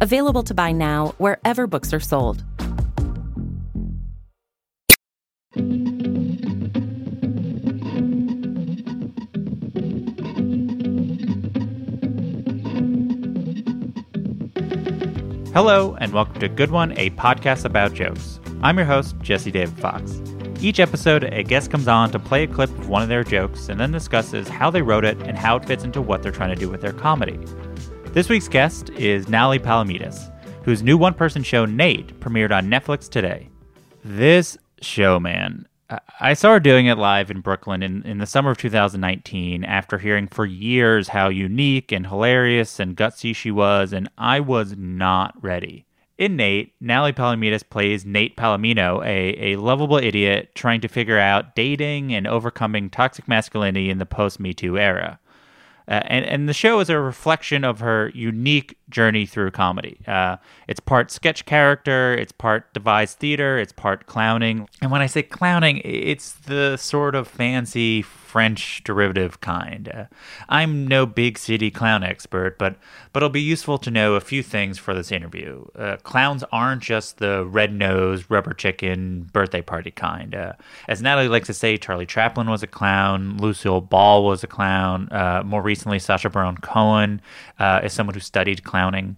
Available to buy now wherever books are sold. Hello, and welcome to Good One, a podcast about jokes. I'm your host, Jesse David Fox. Each episode, a guest comes on to play a clip of one of their jokes and then discusses how they wrote it and how it fits into what they're trying to do with their comedy. This week's guest is Natalie Palamides, whose new one person show, Nate, premiered on Netflix today. This show, man, I saw her doing it live in Brooklyn in, in the summer of 2019 after hearing for years how unique and hilarious and gutsy she was, and I was not ready. In Nate, Natalie Palamides plays Nate Palamino, a, a lovable idiot trying to figure out dating and overcoming toxic masculinity in the post Me Too era. Uh, and, and the show is a reflection of her unique journey through comedy. Uh, it's part sketch character, it's part devised theater, it's part clowning. And when I say clowning, it's the sort of fancy French derivative kind. Uh, I'm no big city clown expert, but but it'll be useful to know a few things for this interview. Uh, clowns aren't just the red nosed rubber chicken birthday party kind. Uh, as Natalie likes to say, Charlie Chaplin was a clown, Lucille Ball was a clown. Uh, more recently, Sacha Baron Cohen uh, is someone who studied clowning.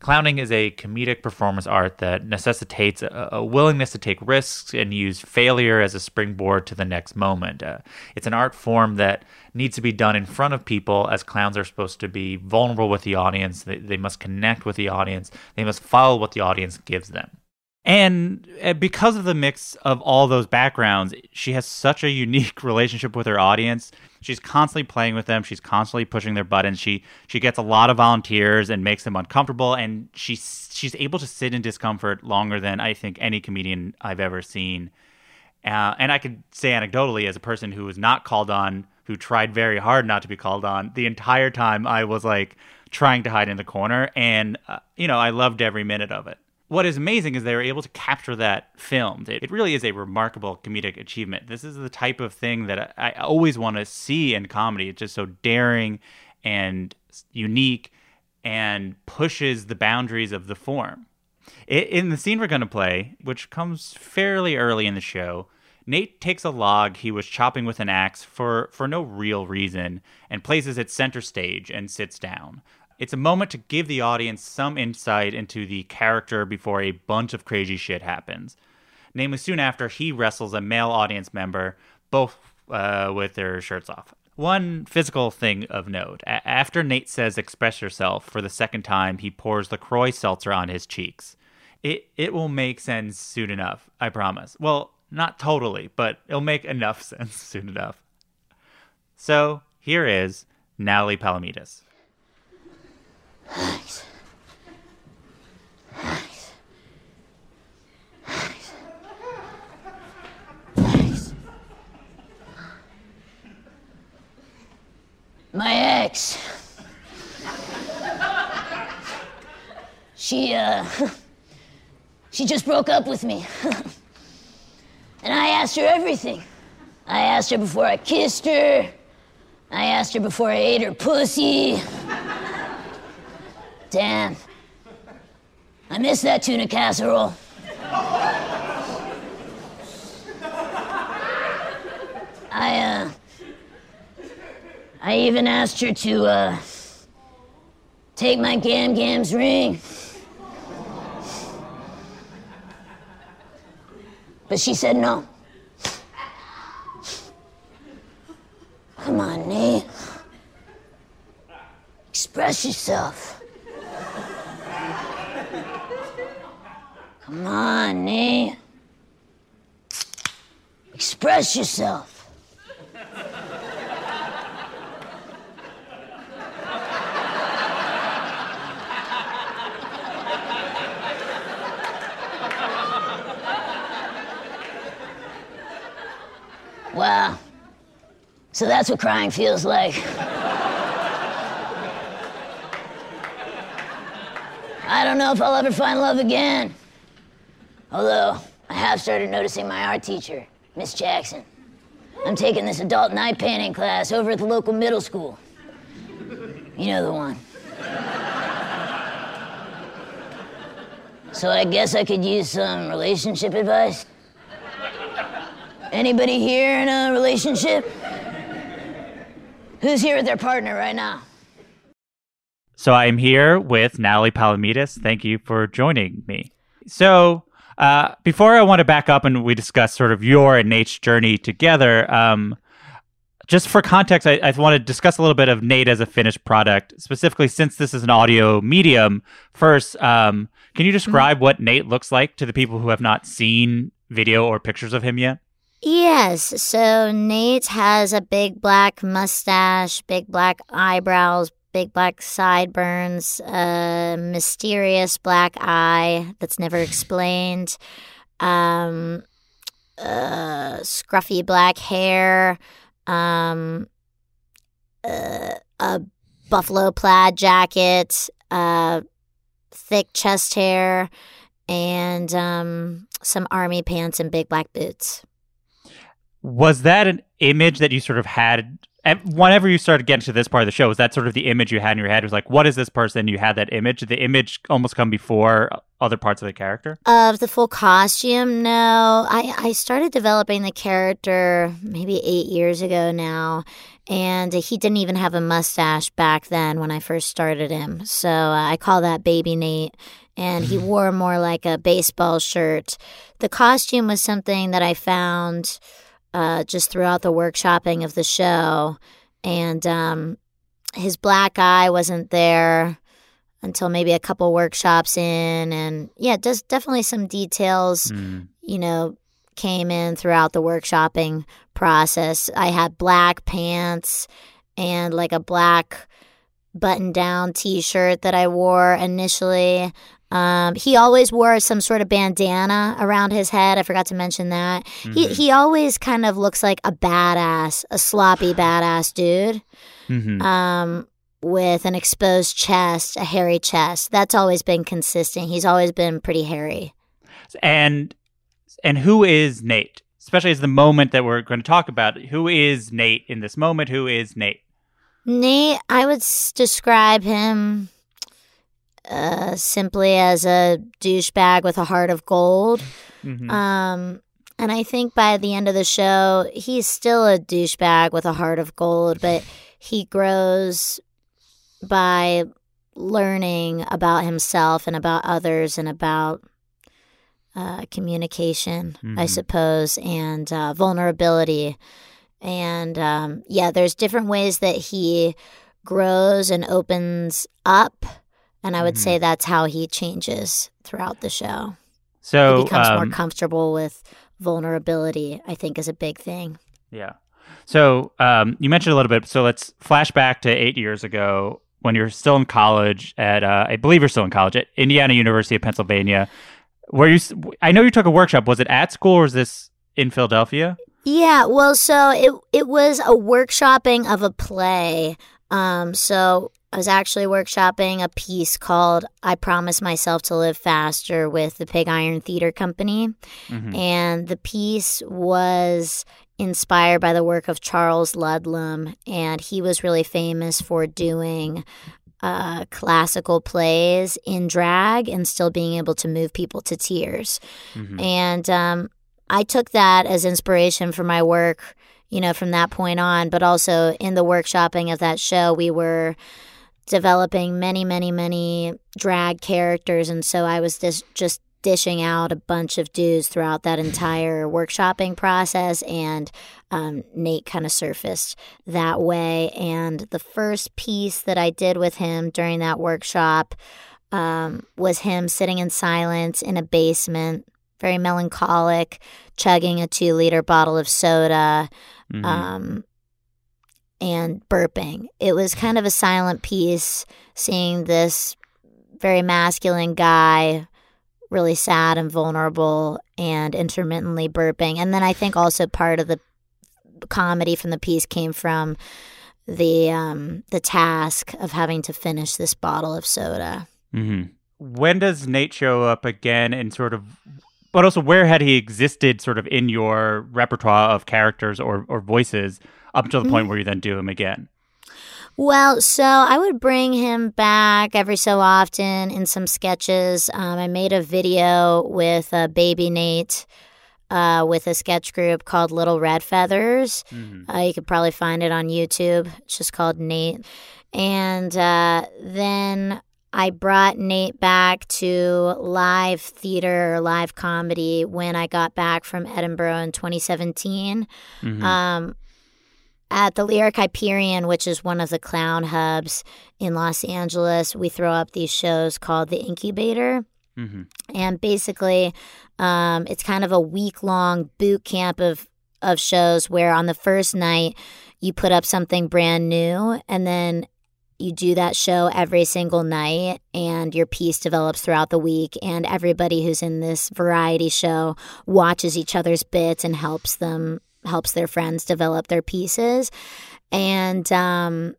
Clowning is a comedic performance art that necessitates a, a, willingness to take risks and use failure as a springboard to the next moment. Uh, it's an art form that needs to be done in front of people, as clowns are supposed to be vulnerable with the audience. They, they must connect with the audience, they must follow what the audience gives them. And uh, because of the mix of all those backgrounds, she has such a unique relationship with her audience. She's constantly playing with them. She's constantly pushing their buttons. She she gets a lot of volunteers and makes them uncomfortable. And she's she's able to sit in discomfort longer than I think any comedian I've ever seen. Uh, and I could say anecdotally, as a person who was not called on, who tried very hard not to be called on, the entire time I was like trying to hide in the corner, and uh, you know I loved every minute of it what is amazing is they were able to capture that filmed. It, it really is a remarkable comedic achievement. This is the type of thing that I, I always want to see in comedy. It's just so daring and unique and pushes the boundaries of the form. It, in the scene we're going to play, which comes fairly early in the show, Nate takes a log he was chopping with an axe for, for no real reason and places it center stage and sits down. It's a moment to give the audience some insight into the character before a bunch of crazy shit happens. Namely, soon after, he wrestles a male audience member, both uh, with their shirts off. One physical thing of note a- after Nate says express yourself for the second time, he pours LaCroix seltzer on his cheeks. It, it will make sense soon enough, I promise. Well, not totally, but it'll make enough sense soon enough. So here is Natalie Palamides. My ex. She, uh, she just broke up with me. and I asked her everything. I asked her before I kissed her. I asked her before I ate her pussy. Damn. I miss that tuna casserole. I, uh. I even asked her to, uh. Take my Gam Gam's ring. But she said no. Come on, Nate. Express yourself. Come on, Nee. Express yourself. Wow. So that's what crying feels like. I don't know if I'll ever find love again. Although, I have started noticing my art teacher, Miss Jackson. I'm taking this adult night painting class over at the local middle school. You know the one. So I guess I could use some relationship advice. Anybody here in a relationship? Who's here with their partner right now? So I'm here with Natalie Palamides. Thank you for joining me. So uh, before I want to back up and we discuss sort of your and Nate's journey together, um, just for context, I, I want to discuss a little bit of Nate as a finished product, specifically since this is an audio medium. First, um, can you describe mm-hmm. what Nate looks like to the people who have not seen video or pictures of him yet? Yes. So Nate has a big black mustache, big black eyebrows, big black sideburns, a mysterious black eye that's never explained, um, uh, scruffy black hair, um, uh, a buffalo plaid jacket, uh, thick chest hair, and um, some army pants and big black boots. Was that an image that you sort of had whenever you started getting to this part of the show? Was that sort of the image you had in your head? It was like, what is this person? You had that image. Did the image almost come before other parts of the character? Of the full costume? No. I, I started developing the character maybe eight years ago now. And he didn't even have a mustache back then when I first started him. So uh, I call that Baby Nate and he wore more like a baseball shirt. The costume was something that I found uh, just throughout the workshopping of the show. And um, his black eye wasn't there until maybe a couple workshops in. And yeah, just definitely some details, mm. you know, came in throughout the workshopping process. I had black pants and like a black button down t shirt that I wore initially. Um, he always wore some sort of bandana around his head. I forgot to mention that. Mm-hmm. He he always kind of looks like a badass, a sloppy badass dude. Mm-hmm. Um, with an exposed chest, a hairy chest. That's always been consistent. He's always been pretty hairy. And and who is Nate? Especially as the moment that we're going to talk about. Who is Nate in this moment? Who is Nate? Nate, I would s- describe him uh, simply as a douchebag with a heart of gold. Mm-hmm. Um, and I think by the end of the show, he's still a douchebag with a heart of gold, but he grows by learning about himself and about others and about uh, communication, mm-hmm. I suppose, and uh, vulnerability. And um, yeah, there's different ways that he grows and opens up and I would mm-hmm. say that's how he changes throughout the show. So he becomes um, more comfortable with vulnerability. I think is a big thing. Yeah. So um, you mentioned a little bit. So let's flash back to eight years ago when you're still in college at, uh, I believe you're still in college at Indiana University of Pennsylvania. Where you, I know you took a workshop. Was it at school or was this in Philadelphia? Yeah, well, so it it was a workshopping of a play. Um, so I was actually workshopping a piece called I Promise Myself to Live Faster with the Pig Iron Theater Company. Mm-hmm. And the piece was inspired by the work of Charles Ludlam. And he was really famous for doing uh, classical plays in drag and still being able to move people to tears. Mm-hmm. And um, I took that as inspiration for my work, you know, from that point on. But also in the workshopping of that show, we were developing many, many, many drag characters. And so I was just, just dishing out a bunch of dudes throughout that entire workshopping process. And um, Nate kind of surfaced that way. And the first piece that I did with him during that workshop um, was him sitting in silence in a basement, very melancholic, chugging a two liter bottle of soda. Mm-hmm. Um, and burping. It was kind of a silent piece seeing this very masculine guy really sad and vulnerable and intermittently burping. And then I think also part of the comedy from the piece came from the um, the task of having to finish this bottle of soda. hmm When does Nate show up again and sort of but also where had he existed sort of in your repertoire of characters or, or voices up to the point where you then do him again? Well, so I would bring him back every so often in some sketches. Um, I made a video with uh, Baby Nate uh, with a sketch group called Little Red Feathers. Uh, you could probably find it on YouTube. It's just called Nate. And uh, then I brought Nate back to live theater or live comedy when I got back from Edinburgh in 2017 um, at the Lyric Hyperion, which is one of the clown hubs in Los Angeles. We throw up these shows called The Incubator. hmm And basically, um, it's kind of a week long boot camp of, of shows where on the first night, you put up something brand new and then you do that show every single night and your piece develops throughout the week and everybody who's in this variety show watches each other's bits and helps them helps their friends develop their pieces. And um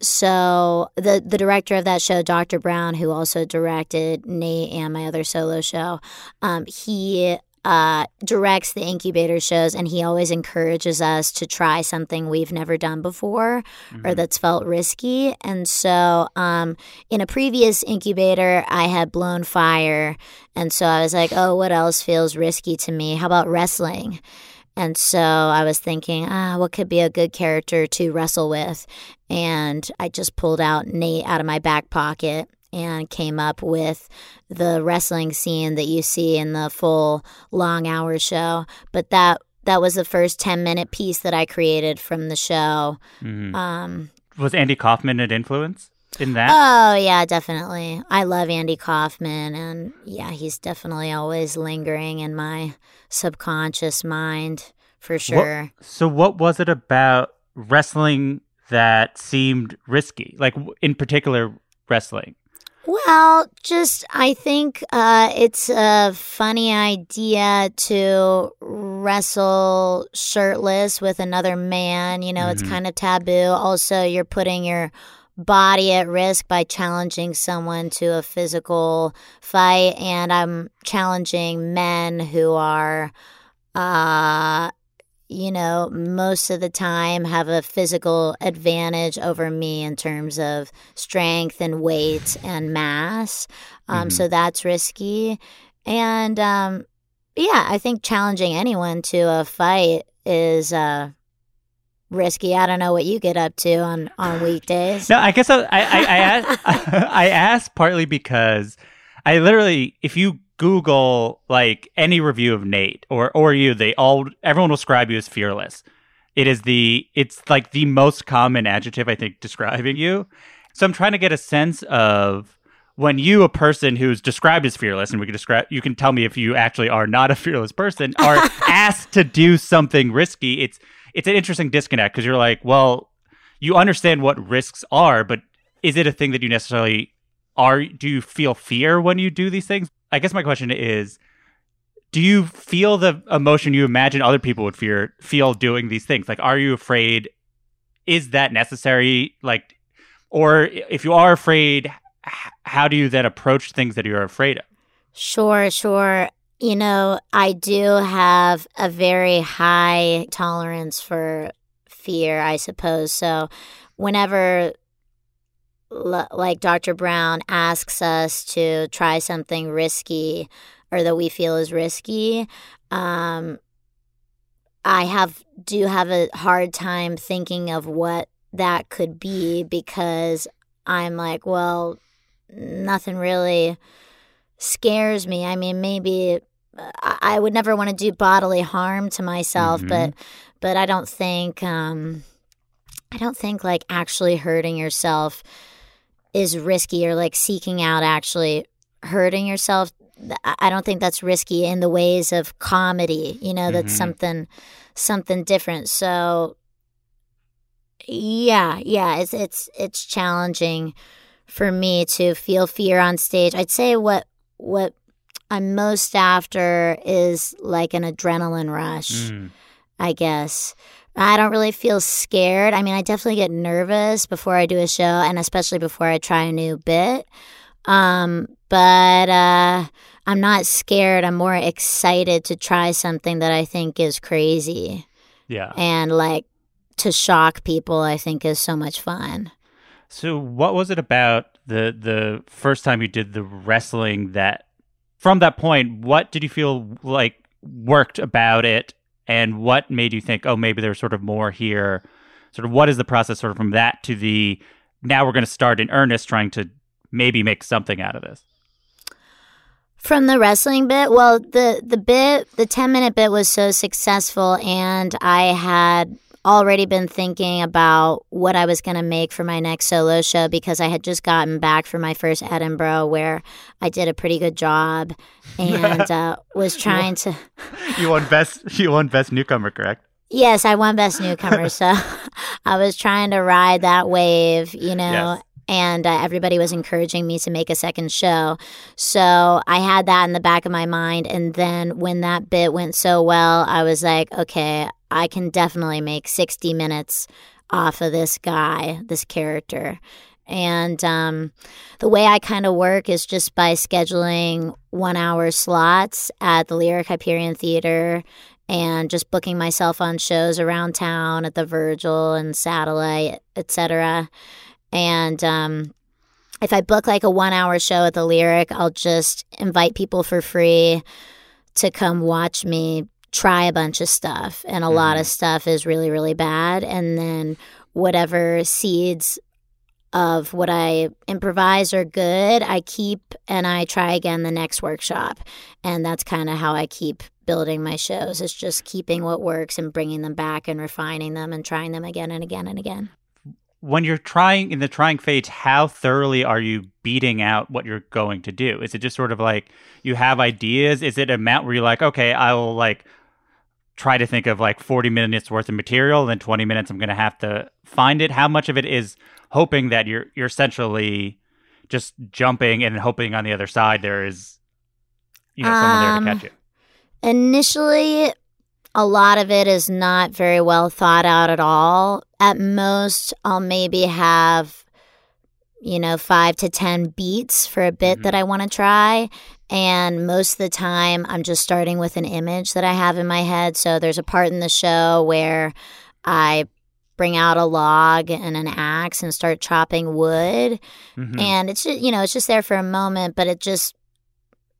so the the director of that show dr brown who also directed nate and my other solo show um he uh, directs the incubator shows and he always encourages us to try something we've never done before or that's felt risky. And so um, in a previous incubator i had blown fire. And so i was like oh what else feels risky to me? How about wrestling and so I was thinking, ah, what could be a good character to wrestle with? And I just pulled out Nate out of my back pocket and came up with the wrestling scene that you see in the full long hour show. But that that was the first 10 minute piece that I created from the show. hmm Um, Was Andy Kaufman an influence in that? oh, yeah, definitely. I love Andy Kaufman. And yeah, he's definitely always lingering in my subconscious mind for What- sure. so what was it about wrestling that seemed risky? Like in particular wrestling? Well, just I think uh, it's a funny idea to wrestle shirtless with another man. You know, it's Mhm. kind of taboo. Also, you're putting your body at risk by challenging someone to a physical fight, and I'm challenging men who are. Uh, you know, most of the time have a physical advantage over me in terms of strength and weight and mass. Um, Mhm. So that's risky. And um, yeah, I think challenging anyone to a fight is uh, risky. I don't know what you get up to on, on weekdays. No, I guess I I, I, I, asked, I asked partly because I literally, if you Google like any review of Nate or or you, they all everyone will describe you as fearless. It is the it's like the most common adjective I think describing you. So I'm trying to get a sense of when you, a person who's described as fearless, and we can describe, you can tell me if you actually are not a fearless person, are asked to do something risky. It's it's an interesting disconnect because you're like, well, you understand what risks are, but is it a thing that you necessarily are? Do you feel fear when you do these things? I guess my question is, do you feel the emotion you imagine other people would fear feel doing these things? Like, are you afraid? Is that necessary? Like, or if you are afraid, how do you then approach things that you're afraid of? Sure, sure. You know, I do have a very high tolerance for fear, I suppose. So, whenever like Dr. Brown asks us to try something risky or that we feel is risky, um, I have do have a hard time thinking of what that could be because I'm like, well, nothing really scares me. I mean, maybe I, I would never want to do bodily harm to myself, Mhm. but but I don't think um, I don't think like actually hurting yourself is risky or like seeking out actually hurting yourself. I don't think that's risky in the ways of comedy. You know, that's Mhm. something something different. So yeah, yeah, it's it's it's challenging for me to feel fear on stage. I'd say what what I'm most after is like an adrenaline rush. Mm. I guess. I don't really feel scared. I mean, I definitely get nervous before I do a show and especially before I try a new bit. Um, but uh, I'm not scared. I'm more excited to try something that I think is crazy. Yeah. And like to shock people, I think is so much fun. So, what was it about the the first time you did the wrestling that, from that point, what did you feel like worked about it, and what made you think, oh, maybe there's sort of more here? Sort of, what is the process, sort of, from that to the now we're going to start in earnest, trying to maybe make something out of this? From the wrestling bit, well, the the bit, the ten minute bit was so successful, and I had already been thinking about what I was going to make for my next solo show because I had just gotten back from my first Edinburgh where I did a pretty good job and uh, was trying to. You won best. You won best newcomer, correct? Yes, I won best newcomer, so I was trying to ride that wave, you know. Yes. And uh, everybody was encouraging me to make a second show. So I had that in the back of my mind. And then when that bit went so well, I was like, okay, I can definitely make 60 minutes off of this guy, this character. And um, the way I kind of work is just by scheduling one hour slots at the Lyric Hyperion Theater and just booking myself on shows around town at the Virgil and Satellite, etc. And um, if I book like a one hour show at the Lyric, I'll just invite people for free to come watch me try a bunch of stuff. And a mm-hmm. lot of stuff is really, really bad. And then whatever seeds of what I improvise are good, I keep and I try again the next workshop. And that's kind of how I keep building my shows is just keeping what works and bringing them back and refining them and trying them again and again and again when you're trying in the trying phase, how thoroughly are you beating out what you're going to do? Is it just sort of like you have ideas? Is it a amount where you're like, okay, I will like try to think of like 40 minutes worth of material, and then 20 minutes I'm going to have to find it? How much of it is hoping that you're you're essentially just jumping and hoping on the other side there is you know someone um, there to catch um, you? Initially, a lot of it is not very well thought out at all. At most, I'll maybe have, you know, five to 10 beats for a bit mm-hmm. that I want to try. And most of the time, I'm just starting with an image that I have in my head. So there's a part in the show where I bring out a log and an axe and start chopping wood. Mm-hmm. And it's just, you know, it's just there for a moment, but it just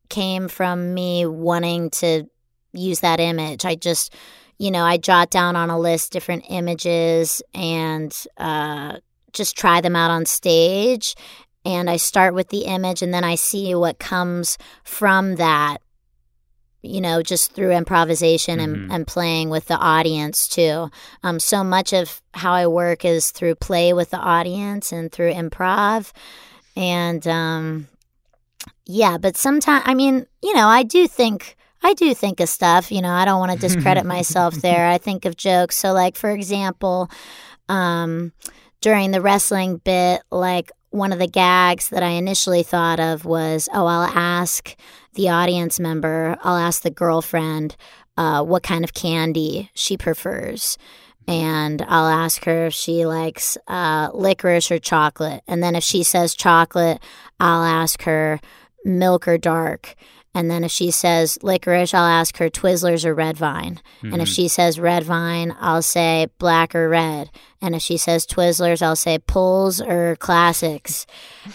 came from me wanting to use that image. I just, you know, I jot down on a list different images and uh, just try them out on stage. And I start with the image and then I see what comes from that, you know, just through improvisation mm-hmm. and, and playing with the audience too. Um, so much of how I work is through play with the audience and through improv. And um, yeah, but sometimes, I mean, you know, I do think I do think of stuff. You know, I don't want to discredit myself there. I think of jokes. So, like, for example, um, during the wrestling bit, like, one of the gags that I initially thought of was, oh, I'll ask the audience member, I'll ask the girlfriend uh, what kind of candy she prefers. And I'll ask her if she likes uh, licorice or chocolate. And then if she says chocolate, I'll ask her milk or dark. And then if she says licorice, I'll ask her Twizzlers or red vine. Mm-hmm. And if mm-hmm. she says red vine, I'll say black or red. And if she says Twizzlers, I'll say pulls or classics.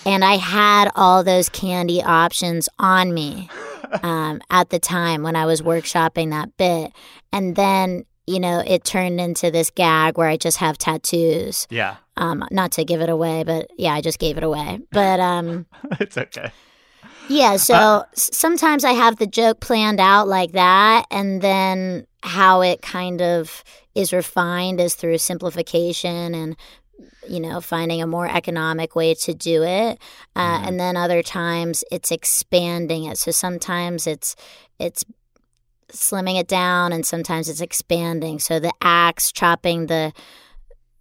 And I had all those candy options on me um, at the time when I was workshopping that bit. And then you know, it turned into this gag where I just have tattoos. Yeah. Um, not to give it away, but yeah, I just gave it away. But um, it's okay. Yeah, so uh, sometimes I have the joke planned out like that, and then how it kind of is refined is through simplification and you know finding a more economic way to do it. Uh, mm-hmm. and then other times it's expanding it. So sometimes it's it's slimming it down and sometimes it's expanding. So the axe chopping the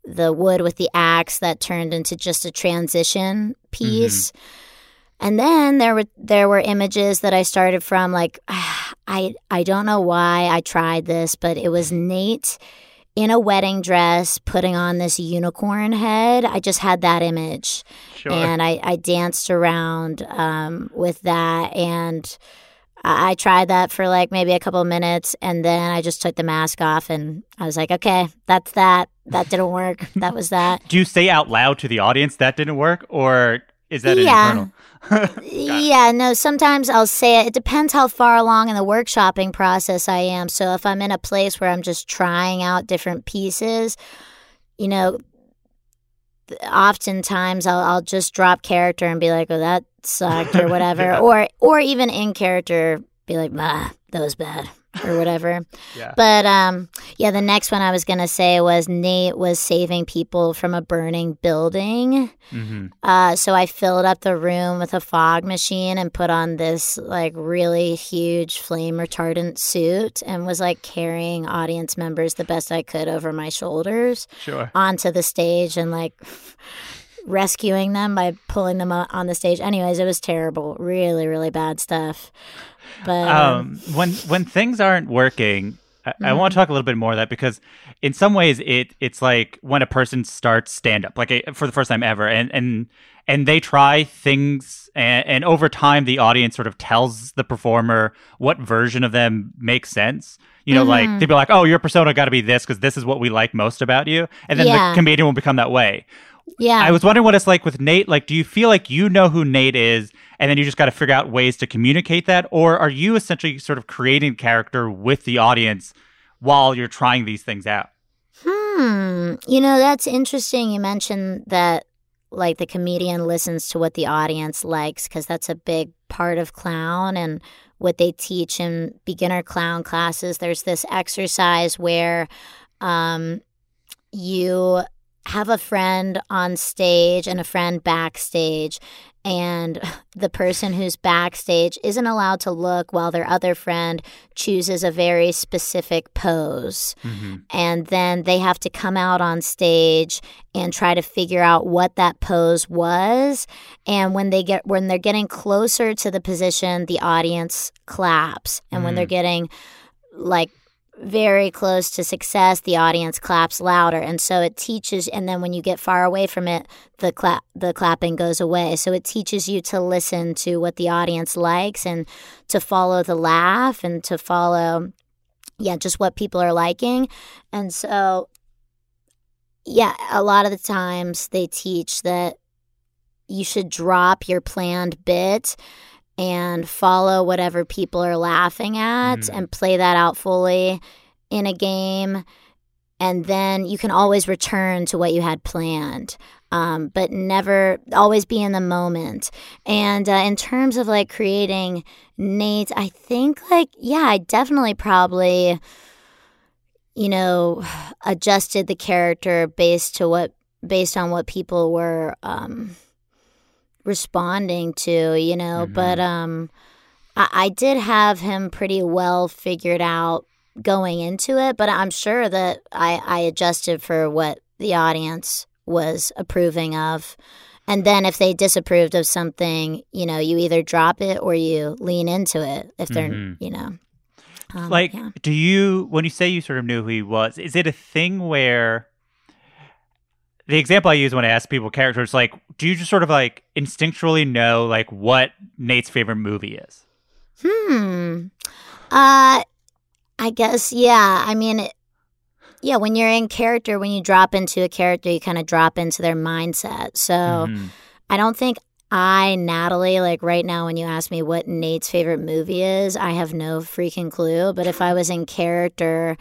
the wood with the axe that turned into just a transition piece mm-hmm and then there were there were images that I started from like I I don't know why I tried this, but it was Nate in a wedding dress, putting on this unicorn head. I just had that image. Sure. And I, I danced around um, with that. And I, tried that for like maybe a couple of minutes. And then I just took the mask off and I was like, okay, that's that. That didn't work. that was that. Do you say out loud to the audience that didn't work, or is that an Yeah. internal? Yeah, no, sometimes I'll say it. It depends how far along in the workshopping process I am. So if I'm in a place where I'm just trying out different pieces, you know, oftentimes I'll, I'll just drop character and be like, oh, that sucked or whatever. Yeah. Or, or even in character, be like, ah, that was bad or whatever. Yeah. But um, yeah, the next one I was gonna say was Nate was saving people from a burning building. hmm Uh, so I filled up the room with a fog machine and put on this like really huge flame retardant suit and was like carrying audience members the best I could over my shoulders Sure. onto the stage and like rescuing them by pulling them on the stage. Anyways, it was terrible, really, really bad stuff. But um, um, when when things aren't working, I, I Mm-hmm. want to talk a little bit more of that because in some ways it it's like when a person starts stand up like a, for the first time ever and and and they try things and, and over time the audience sort of tells the performer what version of them makes sense. You know, Mm-hmm. like they'd be like, "Oh, your persona got to be this because this is what we like most about you," and then Yeah. the comedian will become that way. Yeah, I was wondering what it's like with Nate. Like, do you feel like you know who Nate is, and then you just got to figure out ways to communicate that, or are you essentially sort of creating character with the audience while you're trying these things out? Hmm. You know, that's interesting. You mentioned that like the comedian listens to what the audience likes because that's a big part of clown and what they teach in beginner clown classes. There's this exercise where um, you have a friend on stage and a friend backstage and the person who's backstage isn't allowed to look while their other friend chooses a very specific pose. Mm-hmm. And then they have to come out on stage and try to figure out what that pose was. And when they get when they're getting closer to the position the audience claps. And when they're mm. getting like very close to success the audience claps louder and so it teaches and then when you get far away from it the clap the clapping goes away. So it teaches you to listen to what the audience likes and to follow the laugh and to follow yeah just what people are liking. And so yeah a lot of the times they teach that you should drop your planned bit and follow whatever people are laughing at Mm. and play that out fully in a game and then you can always return to what you had planned um, but never always be in the moment and uh, in terms of like creating nate i think like yeah i definitely probably you know adjusted the character based to what based on what people were um responding to you know but um I, I did have him pretty well figured out going into it but i'm sure that i i adjusted for what the audience was approving of and then if they disapproved of something you know you either drop it or you lean into it if they're Mhm. you know um, like, yeah. do you, when you say you sort of knew who he was, is it a thing where the example I use when I ask people characters, like, do you just sort of like instinctually know like what Nate's favorite movie is? Hmm. Uh, I guess yeah. I mean, it, yeah. When you're in character, when you drop into a character, you kind of drop into their mindset. So Mhm. I don't think I, Natalie, like right now, when you ask me what Nate's favorite movie is, I have no freaking clue. But if I was in character,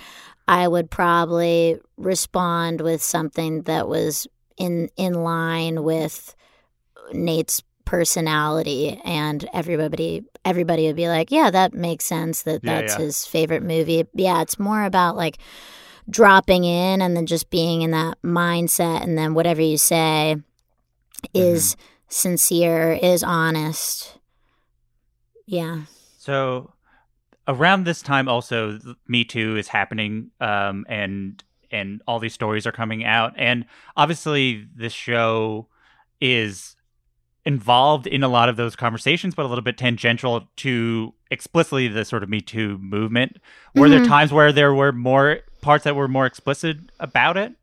I would probably respond with something that was in in line with Nate's personality and everybody everybody would be like, "Yeah, that makes sense that Yeah, that's yeah. his favorite movie." Yeah, it's more about like dropping in and then just being in that mindset and then whatever you say mm-hmm. is sincere, is honest. Yeah. So around this time, also Me Too is happening, um, and and all these stories are coming out, and obviously this show is involved in a lot of those conversations, but a little bit tangential to explicitly the sort of Me Too movement. Were Mm-hmm. there times where there were more parts that were more explicit about it?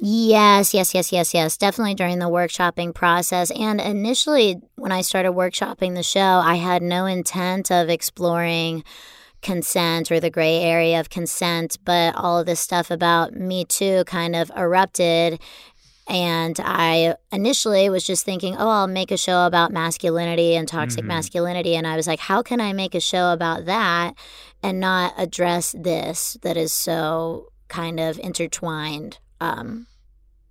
Yes, yes, yes, yes, yes. Definitely during the workshopping process. And initially, when I started workshopping the show, I had no intent of exploring consent or the gray area of consent, but all of this stuff about Me Too kind of erupted. And I initially was just thinking, oh, I'll make a show about masculinity and toxic masculinity. And I was like, how can I make a show about that and not address this that is so kind of intertwined um,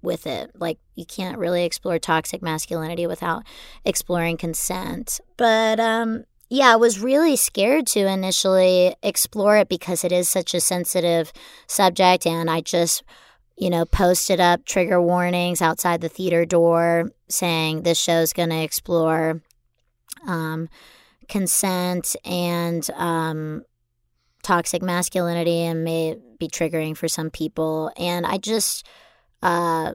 with it? Like, you can't really explore toxic masculinity without exploring consent. But um, yeah, I was really scared to initially explore it because it is such a sensitive subject. And I just you know, posted up trigger warnings outside the theater door saying this show's going to explore um, consent and um, toxic masculinity and may be triggering for some people. And I just, uh,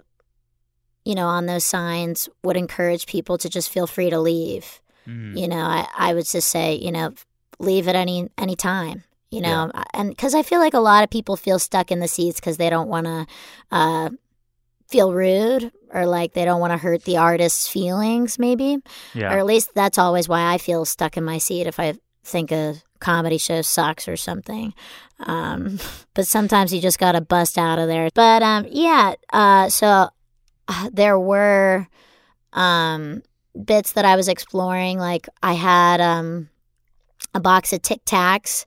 you know, on those signs would encourage people to just feel free to leave. Mm. You know, I, I would just say, you know, leave at any any time you know and because i feel like a lot of people feel stuck in the seats because they don't want to uh, feel rude or like they don't want to hurt the artist's feelings maybe Yeah. or at least that's always why i feel stuck in my seat if i think a comedy show sucks or something um, but sometimes you just gotta bust out of there but um, yeah uh, so uh, there were um, bits that i was exploring like i had um, a box of tic tacs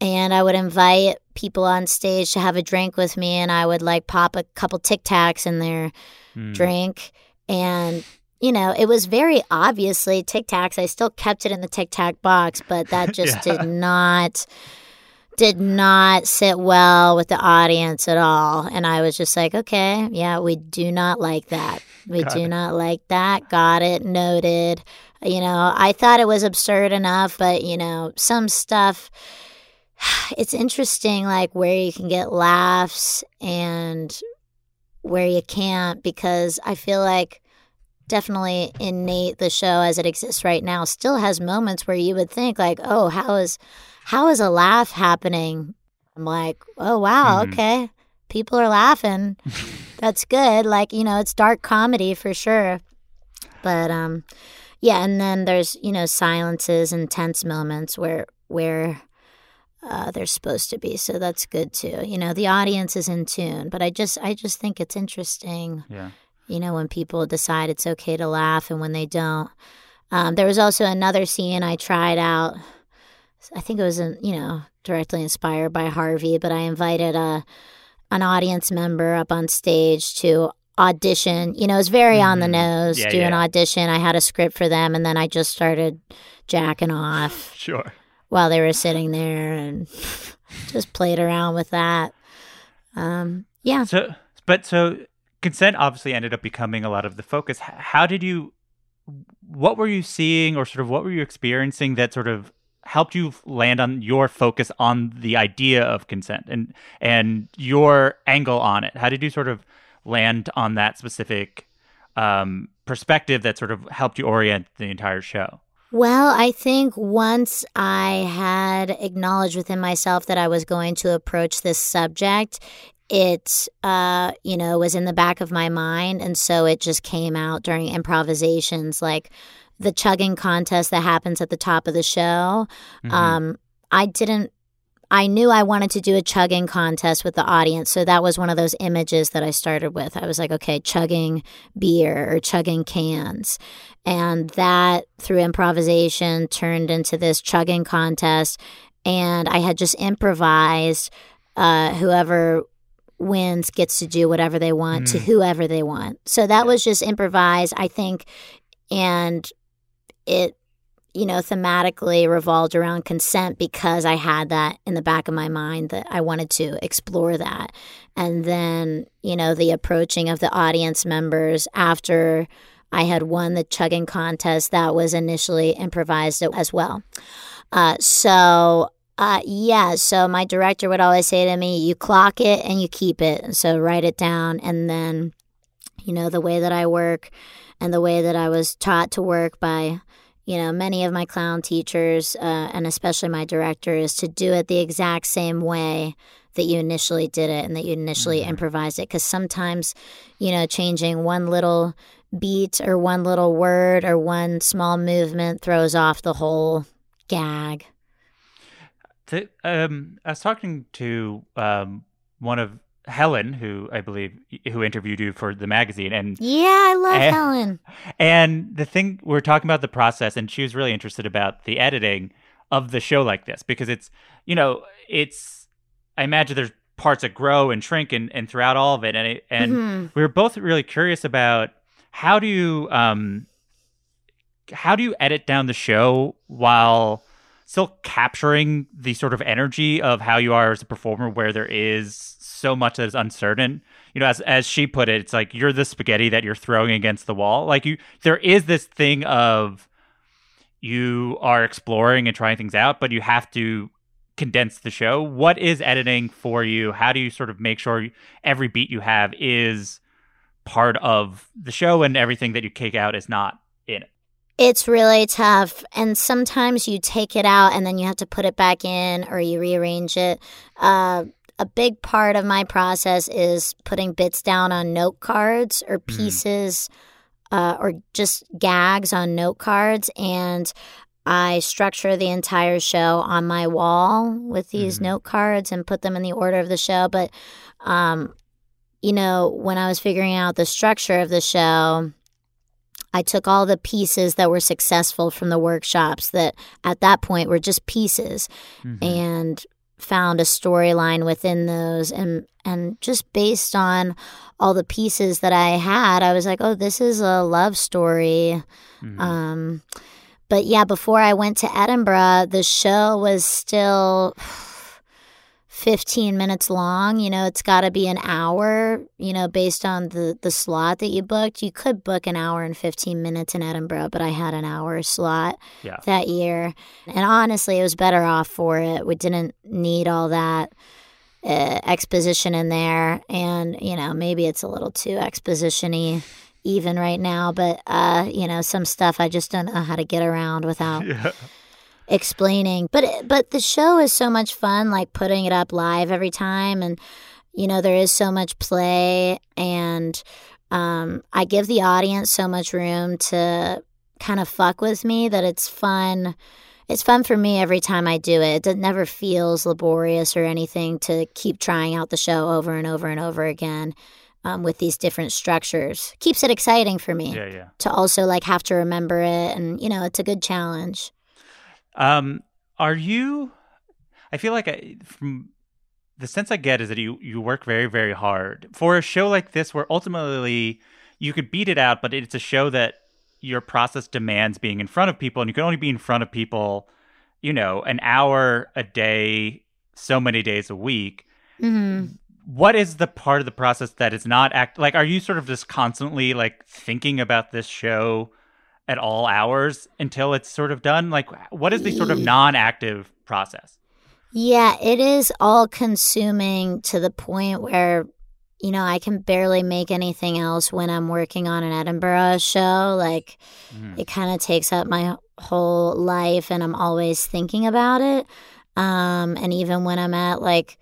and I would invite people on stage to have a drink with me, and I would like pop a couple Tic Tacs in their Mm. drink, and you know it was very obviously Tic Tacs. I still kept it in the Tic Tac box, but that just Yeah. did not did not sit well with the audience at all. And I was just like, okay, yeah, we do not like that. We Got do it. not like that. Got it. Noted. You know, I thought it was absurd enough, but you know, some stuff it's interesting like where you can get laughs and where you can't because I feel like definitely in Nate the show as it exists right now still has moments where you would think like oh how is how is a laugh happening i'm like oh wow Mhm. okay people are laughing that's good like you know it's dark comedy for sure but um yeah and then there's you know silences and tense moments where where uh, they're supposed to be so that's good too you know the audience is in tune but i just i just think it's interesting Yeah. you know, when people decide it's okay to laugh and when they don't. Um, there was also another scene I tried out. I think it was, in, you know, directly inspired by Harvey, but I invited a an audience member up on stage to audition. You know, it was very on the Mhm. nose. Yeah, do an audition. I had a script for them, and then I just started jacking off Sure. while they were sitting there and just played around with that. Um, yeah. So, but so consent obviously ended up becoming a lot of the focus. How did you? What were you seeing, or sort of what were you experiencing that sort of helped you land on your focus on the idea of consent and and your angle on it? How did you sort of land on that specific um, perspective that sort of helped you orient the entire show? Well, I think once I had acknowledged within myself that I was going to approach this subject, it, uh, you know, was in the back of my mind. And so it just came out during improvisations, like the chugging contest that happens at the top of the show. Mhm. Um, I didn't. I knew I wanted to do a chugging contest with the audience, so that was one of those images that I started with. I was like, okay, chugging beer or chugging cans, and that through improvisation turned into this chugging contest. And I had just improvised. Uh, whoever wins gets to do whatever they want to Mm. whoever they want. So that was just improvised, I think, and it you know, thematically revolved around consent because I had that in the back of my mind that I wanted to explore that. And then, you know, the approaching of the audience members after I had won the chugging contest, that was initially improvised as well. Uh, so, uh, yeah, so my director would always say to me, you clock it and you keep it. And so write it down. And then, you know, the way that I work and the way that I was taught to work by you know, many of my clown teachers, uh, and especially my director, is to do it the exact same way that you initially did it and that you initially mm-hmm. improvised it. Because sometimes, you know, changing one little beat or one little word or one small movement throws off the whole gag. The, um, I was talking to um, one of Helen, who I believe who interviewed you for the magazine, and yeah, I love and, Helen. And the thing we're talking about the process, and she was really interested about the editing of the show like this because it's you know it's I imagine there's parts that grow and shrink and, and throughout all of it, and it, and mm-hmm. we were both really curious about how do you um how do you edit down the show while still capturing the sort of energy of how you are as a performer where there is so much that is uncertain. You know, as as she put it, it's like you're the spaghetti that you're throwing against the wall. Like you, there is this thing of you are exploring and trying things out, but you have to condense the show. What is editing for you? How do you sort of make sure every beat you have is part of the show and everything that you kick out is not in it? It's really tough. And sometimes you take it out and then you have to put it back in or you rearrange it. Uh, a big part of my process is putting bits down on note cards or hmm. pieces mm. uh, or just gags on note cards. And I structure the entire show on my wall with these mm. note cards and put them in the order of the show. But, um, you know, when I was figuring out the structure of the show, I took all the pieces that were successful from the workshops that at that point were just pieces mm-hmm. and found a storyline within those and and just based on all the pieces that I had, I was like, oh, this is a love story. Mm-hmm. Um, but yeah, before I went to Edinburgh, the show was still 15 minutes long. You know, it's got to be an hour, you know, based on the, the slot that you booked. You could book an hour and 15 minutes in Edinburgh, but I had an hour slot yeah. that year. And honestly, it was better off for it. We didn't need all that. Uh, exposition in there and you know maybe it's a little too expositiony even right now but uh you know some stuff i just don't know how to get around without yeah explaining. But but the show is so much fun, like putting it up live every time, and you know there is so much play, and um, I give the audience so much room to kind of fuck with me that it's fun. It's fun for me every time I do it. It never feels laborious or anything to keep trying out the show over and over and over again. Um, with these different structures keeps it exciting for me yeah, yeah. to also like have to remember it and you know it's a good challenge um, are you? I feel like I, from the sense I get is that you you work very very hard for a show like this, where ultimately you could beat it out, but it's a show that your process demands being in front of people, and you can only be in front of people, you know, an hour a day, so many days a week. Mm-hmm. What is the part of the process that is not act like? Are you sort of just constantly like thinking about this show? At all hours until it's sort of done? Like, what is the sort of non active process? Yeah, it is all consuming to the point where, you know, I can barely make anything else when I'm working on an Edinburgh show. Like, mm. it kind of takes up my whole life and I'm always thinking about it. Um, and even when I'm at like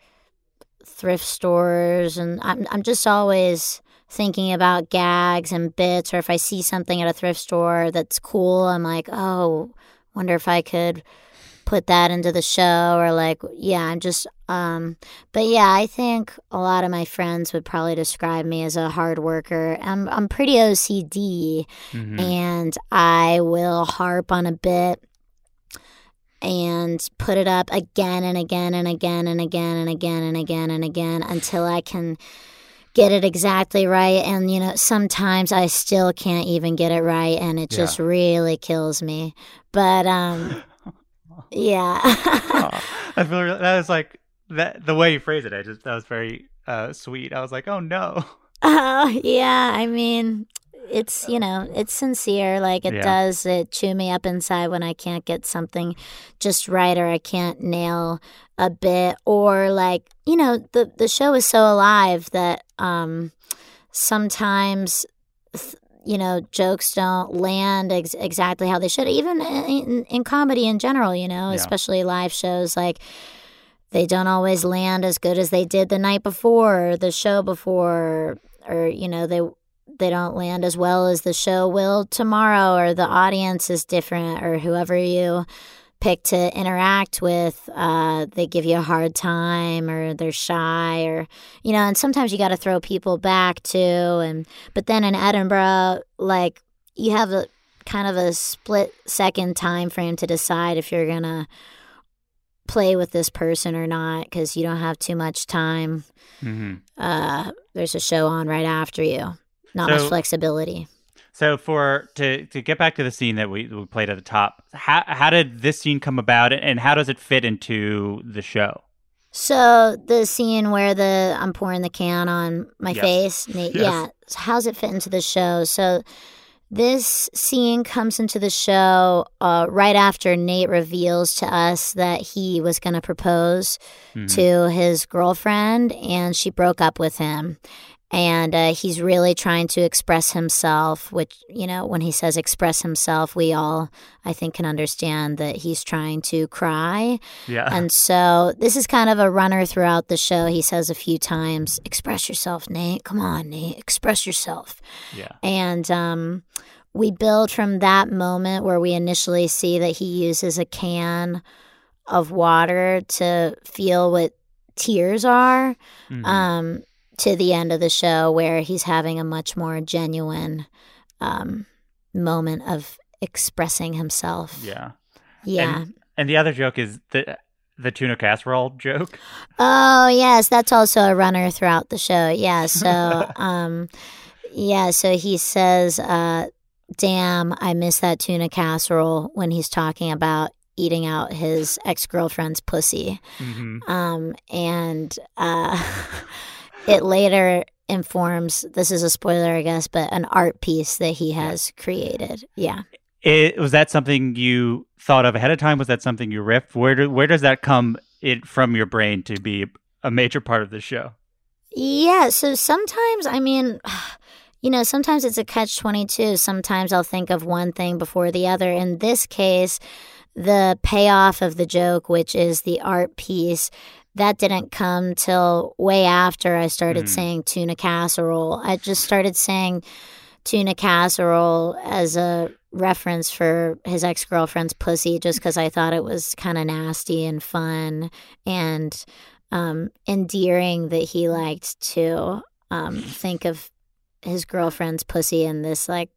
thrift stores and I'm, I'm just always thinking about gags and bits, or if I see something at a thrift store that's cool, I'm like, oh, wonder if I could put that into the show or like yeah i'm just um but yeah i think a lot of my friends would probably describe me as a hard worker i'm i'm pretty ocd mm-hmm. and i will harp on a bit and put it up again and again and again and again and again and again and again until i can get it exactly right. And, you know, sometimes I still can't even get it right. And it just really kills me. But, um, yeah. oh, I feel that was like that the way you phrase it. I just, that was very uh, sweet. I was like, oh no. Oh, yeah. I mean, it's you know it's sincere like it yeah. does it chew me up inside when i can't get something just right or i can't nail a bit or like you know the the show is so alive that um sometimes you know, jokes don't land ex- exactly how they should, even in, in comedy in general, you know, Yeah. especially live shows. Like, they don't always land as good as they did the night before or the show before, or, you know, they. They don't land as well as the show will tomorrow, or the audience is different, or whoever you pick to interact with, uh, they give you a hard time, or they're shy, or you know. And sometimes you got to throw people back too. And but then in Edinburgh, like you have a kind of a split second time frame to decide if you're gonna play with this person or not because you don't have too much time. hmm Uh, there's a show on right after you. Not much flexibility. So for to to get back to the scene that we, we played at the top, how how did this scene come about, and how does it fit into the show? So the scene where the I'm pouring the can on my Yes. face, Nate, Yes. yeah. So how's it fit into the show? So this scene comes into the show uh, right after Nate reveals to us that he was going to propose Mhm. to his girlfriend, and she broke up with him. And uh, he's really trying to express himself, which, you know, when he says express himself, we all, I think, can understand that he's trying to cry. Yeah, And so this is kind of a runner throughout the show. He says a few times, express yourself, Nate. Come on, Nate, express yourself. yeah, And um, we build from that moment where we initially see that he uses a can of water to feel what tears are Mhm. um, to the end of the show where he's having a much more genuine um, moment of expressing himself. yeah. Yeah. And the other joke is the the tuna casserole joke. Oh yes, that's also a runner throughout the show. Yeah, so um yeah, so he says uh damn, I miss that tuna casserole when he's talking about eating out his ex-girlfriend's pussy. hmm Um and uh it later informs this is a spoiler I guess, but an art piece that he has created. Yeah. It, was that something you thought of ahead of time? Was that something you riffed? Where do, where does that come it from your brain to be a major part of the show? Yeah, so sometimes, I mean, you know, sometimes it's a catch 22. Sometimes I'll think of one thing before the other. In this case, the payoff of the joke, which is the art piece, that didn't come till way after I started Mhm. saying tuna casserole. I just started saying tuna casserole as a reference for his ex girlfriend's pussy just because I thought it was kind of nasty and fun and um, endearing that he liked to um, think of his girlfriend's pussy in this, like,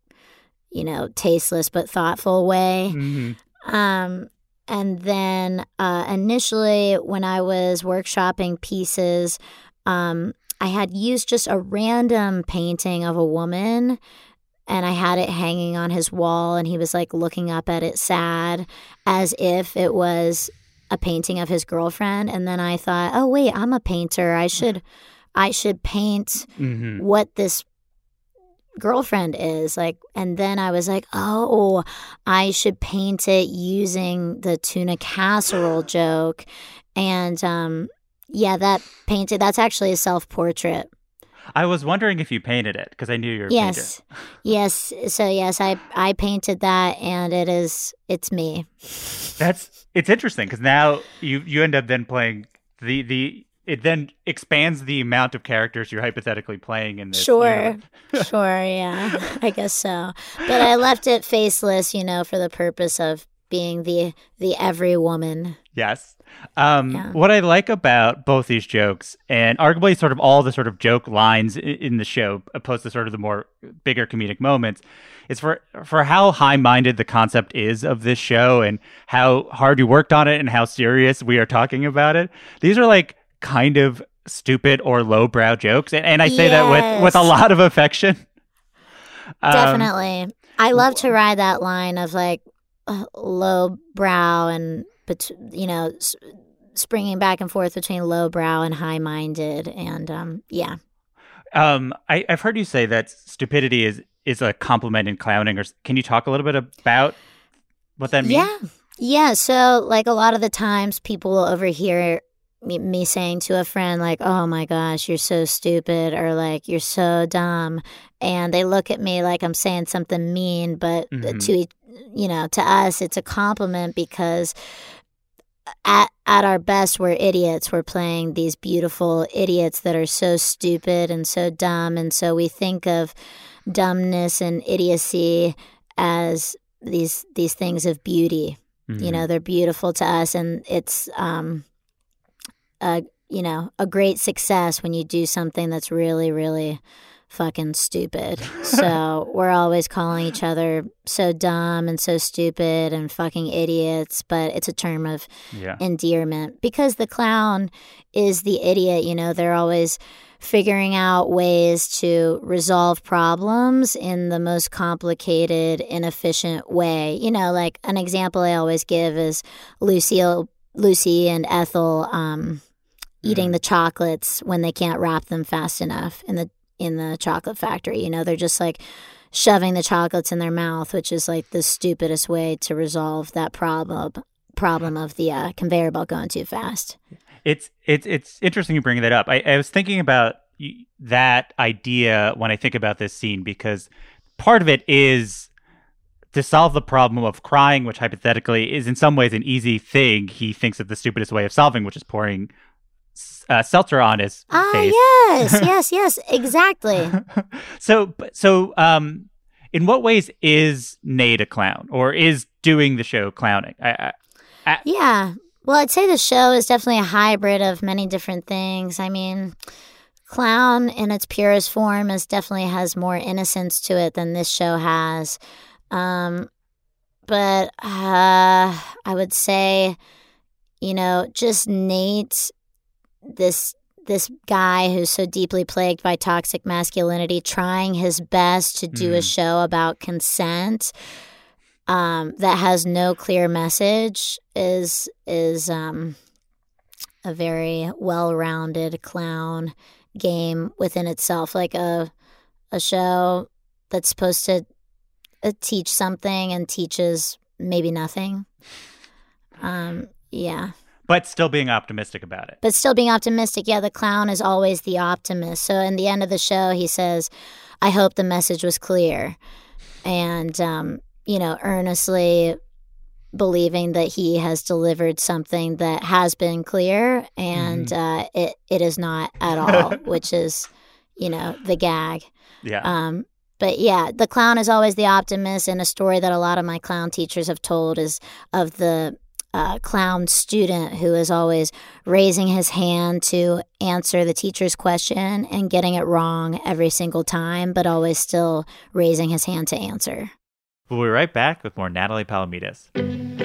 you know, tasteless but thoughtful way. hmm Um, and then uh, initially, when I was workshopping pieces, um, I had used just a random painting of a woman and I had it hanging on his wall, and he was like looking up at it sad as if it was a painting of his girlfriend. And then I thought, oh, wait, I'm a painter. I should. I should paint hmm what this girlfriend is like and then i was like oh i should paint it using the tuna casserole joke. And um yeah that painted that's actually a self-portrait. I was wondering if you painted it because I knew you were yes. yes. So yes i i painted that and it is it's me. That's it's interesting because now you you end up then playing the the it then expands the amount of characters you're hypothetically playing in this. Sure. universe. sure yeah i guess so but i left it faceless you know for the purpose of being the the every woman Yes. Um, Yeah. What I like about both these jokes, and arguably sort of all the sort of joke lines in the show, opposed to sort of the more bigger comedic moments, is for for how high minded the concept is of this show, and how hard you worked on it, and how serious we are talking about it. These are like kind of stupid or lowbrow jokes, and, and I say that with with a lot of affection. Um, Definitely. I love to ride that line of like uh, low brow and, bet- you know, s- springing back and forth between low brow and high minded. And um, yeah. Um, I, I've heard you say that stupidity is is a compliment in clowning. Or can you talk a little bit about what that means? Yeah. Yeah. So, like, a lot of the times people will overhear me, saying to a friend like, "Oh my gosh, you're so stupid," or like, "You're so dumb," and they look at me like I'm saying something mean, but Mhm. to e- you know, to us, it's a compliment because at at our best, we're idiots. We're playing these beautiful idiots that are so stupid and so dumb, and so we think of dumbness and idiocy as these these things of beauty. Mm-hmm. You know, they're beautiful to us, and it's um, a you know a great success when you do something that's really really fucking stupid. so we're always calling each other so dumb and so stupid and fucking idiots, but it's a term of yeah. endearment because the clown is the idiot. You know, they're always figuring out ways to resolve problems in the most complicated, inefficient way. You know, like an example I always give is Lucille, Lucy and Ethel um, eating the chocolates when they can't wrap them fast enough in the in the chocolate factory. You know, they're just like shoving the chocolates in their mouth, which is like the stupidest way to resolve that problem problem of the uh, conveyor belt going too fast. It's it's it's interesting you bring that up. I, I was thinking about that idea when I think about this scene because part of it is to solve the problem of crying, which hypothetically is in some ways an easy thing. He thinks of the stupidest way of solving, which is pouring uh, seltzer on his Ah, face. yes, yes, yes, exactly. so but- so um in what ways is Nate a clown or is doing the show clowning? I, I, Yeah. Well, I'd say the show is definitely a hybrid of many different things. I mean, clown in its purest form is definitely has more innocence to it than this show has. Um, but uh, I would say, you know, just Nate, this this guy who's so deeply plagued by toxic masculinity, trying his best to do a Mm. show about consent um, that has no clear message is is um, a very well-rounded clown game within itself, like a a show that's supposed to teach something and teaches maybe nothing. Um, yeah, but still being optimistic about it. but still being optimistic. Yeah, the clown is always the optimist. So in the end of the show, he says, "I hope the message was clear," and um, you know, earnestly believing that he has delivered something that has been clear, and uh, it it is not at all, which is, you know, the gag. Yeah. Um, but yeah, the clown is always the optimist, and a story that a lot of my clown teachers have told is of the uh, clown student who is always raising his hand to answer the teacher's question and getting it wrong every single time, but always still raising his hand to answer. We'll be right back with more Natalie Palamides.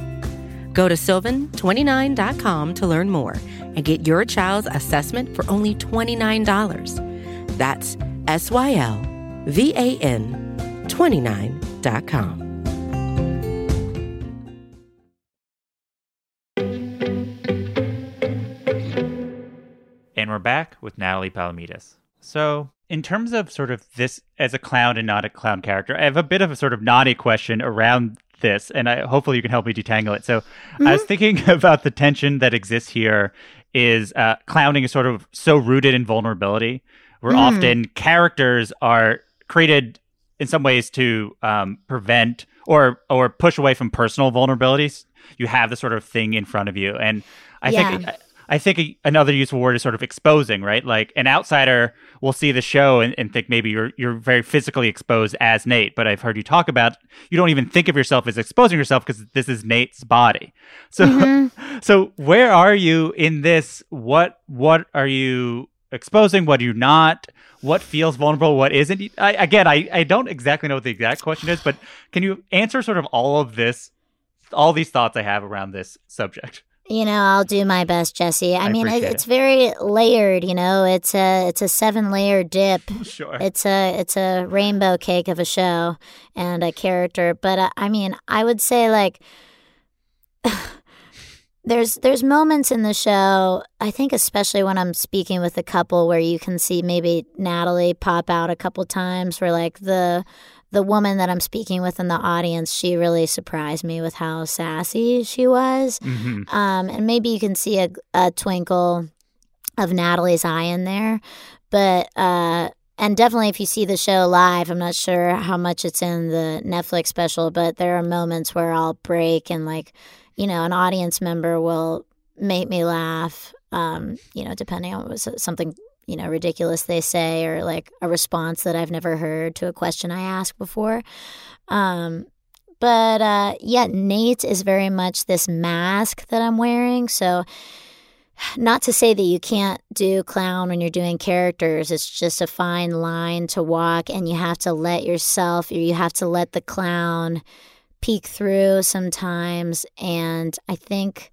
Go to sylvan29.com to learn more and get your child's assessment for only $29. That's S Y L V A N 29.com. And we're back with Natalie Palamides. So, in terms of sort of this as a clown and not a clown character, I have a bit of a sort of naughty question around this, and I, hopefully you can help me detangle it. So, mm-hmm. I was thinking about the tension that exists here. Is uh, clowning is sort of so rooted in vulnerability, where mm. often characters are created in some ways to um, prevent or or push away from personal vulnerabilities. You have the sort of thing in front of you, and I yeah. think I think a, another useful word is sort of exposing, right? Like an outsider will see the show and, and, think maybe you're you're very physically exposed as Nate, but I've heard you talk about you don't even think of yourself as exposing yourself because this is Nate's body. So mm-hmm. so where are you in this? What what are you exposing? What are you not? What feels vulnerable? What isn't? I, again, I, I don't exactly know what the exact question is, but can you answer sort of all of this, all these thoughts I have around this subject? You know, I'll do my best, Jesse. I, I mean, it, it's very layered. You know, it's a it's a seven layer dip. Sure. It's a it's a rainbow cake of a show and a character. But uh, I mean, I would say like. there's there's moments in the show i think especially when i'm speaking with a couple where you can see maybe natalie pop out a couple times where like the the woman that I'm speaking with in the audience, she really surprised me with how sassy she was. Mm-hmm. Um, and maybe you can see a, a, twinkle of Natalie's eye in there. But, uh, and definitely if you see the show live, I'm not sure how much it's in the Netflix special, but there are moments where I'll break and, like, you know, an audience member will make me laugh, um, you know, depending on something you know, ridiculous they say or like a response that I've never heard to a question I asked before. Um, but uh, yeah, Nate is very much this mask that I'm wearing. So, not to say that you can't do clown when you're doing characters, it's just a fine line to walk, and you have to let yourself, or you have to let the clown peek through sometimes. And I think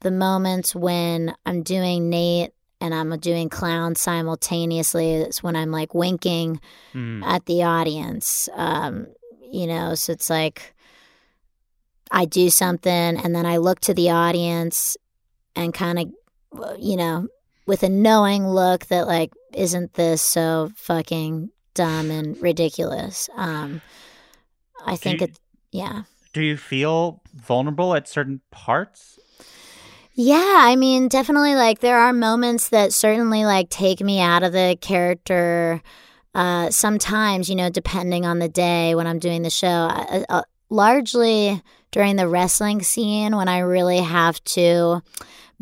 the moments when I'm doing Nate and I'm doing clown simultaneously. It's when I'm like winking mm. at the audience. Um, you know, so it's like I do something and then I look to the audience and kind of, you know, with a knowing look that like, isn't this so fucking dumb and ridiculous? Um, I think you, it, yeah. Do you feel vulnerable at certain parts yeah, I mean, definitely like there are moments that certainly like take me out of the character. Uh, sometimes, you know, depending on the day when I'm doing the show, uh, uh, largely during the wrestling scene when I really have to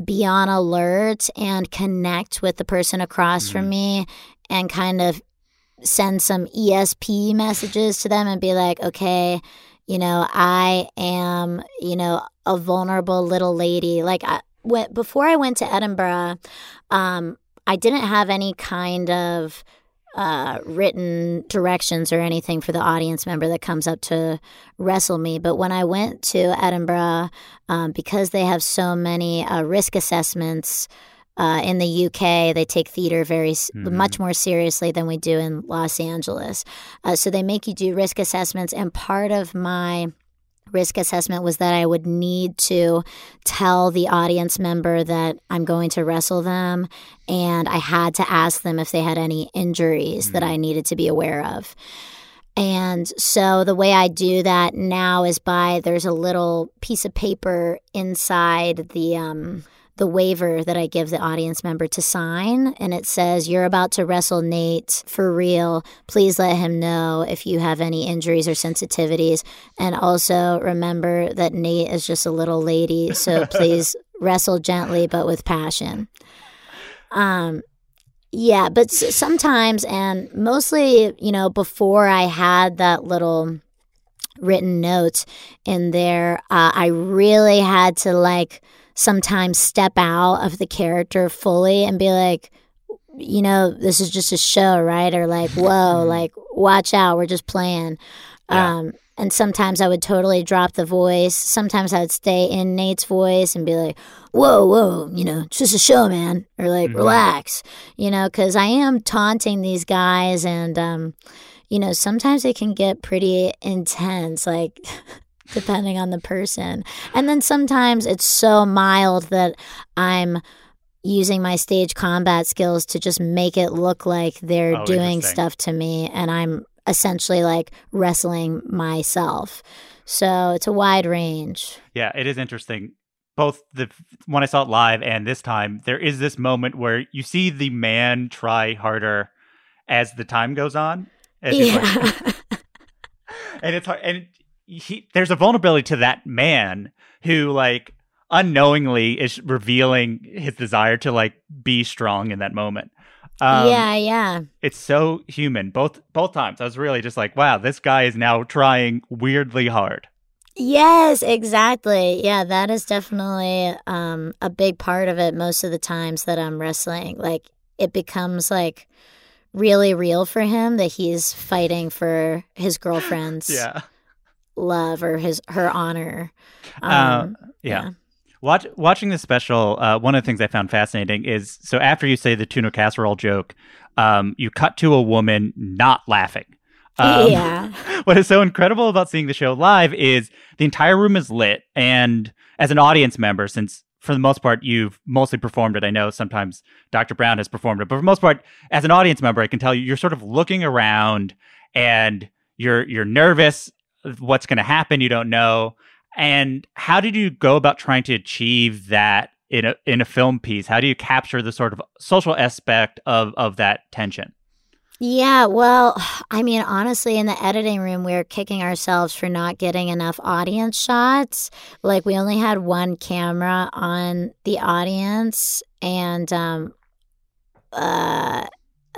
be on alert and connect with the person across mm-hmm. from me and kind of send some ESP messages to them and be like, okay, you know, I am, you know, a vulnerable little lady. Like I, when, before I went to Edinburgh, um, I didn't have any kind of uh, written directions or anything for the audience member that comes up to wrestle me. But when I went to Edinburgh, um, because they have so many uh, risk assessments uh, in the UK, they take theater very mm-hmm. much more seriously than we do in Los Angeles. Uh, so they make you do risk assessments, and part of my risk assessment was that I would need to tell the audience member that I'm going to wrestle them, and I had to ask them if they had any injuries mm-hmm. that I needed to be aware of. And so the way I do that now is by there's a little piece of paper inside the um, the waiver that I give the audience member to sign. And it says, You're about to wrestle Nate for real. Please let him know if you have any injuries or sensitivities. And also remember that Nate is just a little lady. So please wrestle gently but with passion. Um, yeah, but sometimes and mostly, you know, before I had that little written note in there. Uh, I really had to like sometimes step out of the character fully and be like, you know, this is just a show, right? Or like, whoa, like, watch out, we're just playing. Yeah. Um, and sometimes I would totally drop the voice. Sometimes I would stay in Nate's voice and be like, whoa, whoa, you know, it's just a show, man. Or like, relax, you know, because I am taunting these guys and, um, you know, sometimes it can get pretty intense, like, depending on the person. And then sometimes it's so mild that I'm using my stage combat skills to just make it look like they're Oh, doing stuff to me and I'm essentially like wrestling myself. So it's a wide range. Yeah, it is interesting. Both the when I saw it live and this time, there is this moment where you see the man try harder as the time goes on. He's like- and it's hard. And he, there's a vulnerability to that man who, like, unknowingly is revealing his desire to like be strong in that moment. Um, yeah, yeah. it's so human. Both both times, I was really just like, wow, this guy is now trying weirdly hard. Yes, exactly. Yeah, that is definitely um, a big part of it most of the times that I'm wrestling. Like, it becomes like really real for him that he's fighting for his girlfriend's Yeah. Love or his her honor. Um, Uh, yeah. yeah. Watch, watching this special, uh, one of the things I found fascinating is so after you say the tuna casserole joke, um, you cut to a woman not laughing. Um, yeah. what is so incredible about seeing the show live is the entire room is lit. And as an audience member, since for the most part you've mostly performed it, I know sometimes Dr. Brown has performed it, but for the most part, as an audience member, I can tell you you're sort of looking around and you're you're nervous. What's going to happen? You don't know. And how did you go about trying to achieve that in a in a film piece? How do you capture the sort of social aspect of of that tension? Yeah, well, I mean, honestly, in the editing room, we were kicking ourselves for not getting enough audience shots. Like, we only had one camera on the audience, and um, uh,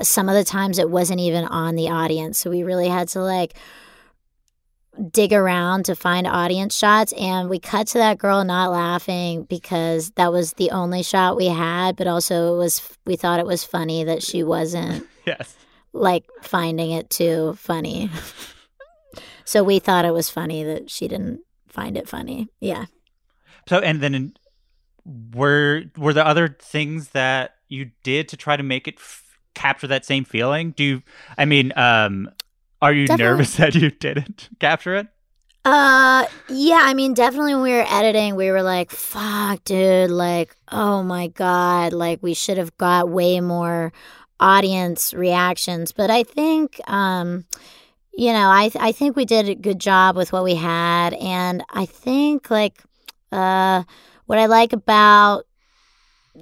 some of the times it wasn't even on the audience. So we really had to like dig around to find audience shots. And we cut to that girl not laughing because that was the only shot we had, but also it was, we thought it was funny that she wasn't Yes. like finding it too funny. so we thought it was funny that she didn't find it funny. Yeah. So and then in, were were there other things that you did to try to make it f- capture that same feeling? Do you I mean um are you Definitely. nervous that you didn't capture it? Uh yeah, I mean definitely when we were editing, we were like, fuck, dude, like, oh my god, like we should have got way more audience reactions. But I think um you know, I I think we did a good job with what we had and I think like uh what I like about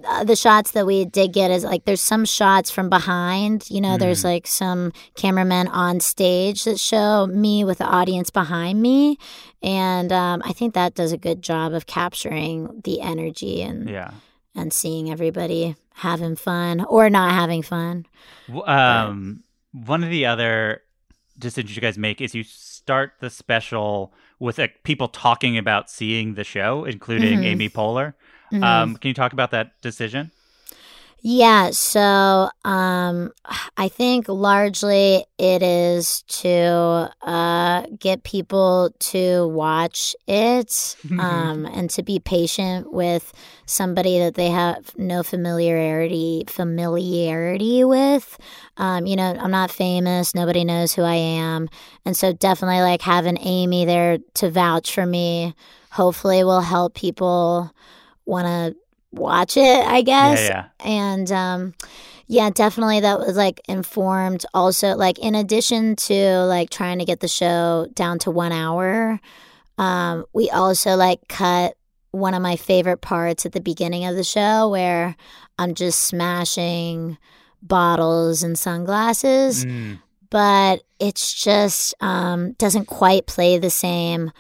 uh, the shots that we did get is like there's some shots from behind you know there's Mm. like some cameramen on stage that show me with the audience behind me and um, i think that does a good job of capturing the energy and Yeah. and seeing everybody having fun or not having fun W- Um one of the other decisions you guys make is you start the special with like people talking about seeing the show, including Mhm. Amy Poehler. Mhm. Um, can you talk about that decision? Yeah, so um, I think largely it is to uh, get people to watch it um, and to be patient with somebody that they have no familiarity familiarity with. Um, you know, I'm not famous; nobody knows who I am, and so definitely like having Amy there to vouch for me. Hopefully, will help people want to watch it. I guess Yeah, yeah. and um yeah definitely that was like informed also like in addition to like trying to get the show down to one hour um we also like cut one of my favorite parts at the beginning of the show where i'm just smashing bottles and sunglasses Mm, but it's just um, doesn't quite play the same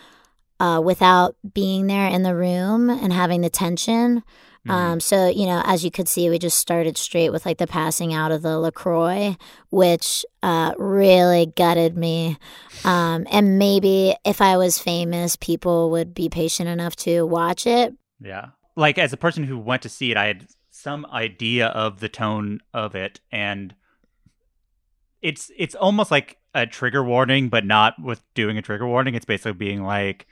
uh, without being there in the room and having the tension. Um, so you know, as you could see, we just started straight with like the passing out of the Lacroix, which uh, really gutted me. Um, and maybe if I was famous, people would be patient enough to watch it. Yeah. Like as a person who went to see it, I had some idea of the tone of it and it's it's almost like a trigger warning, but not with doing a trigger warning. It's basically being like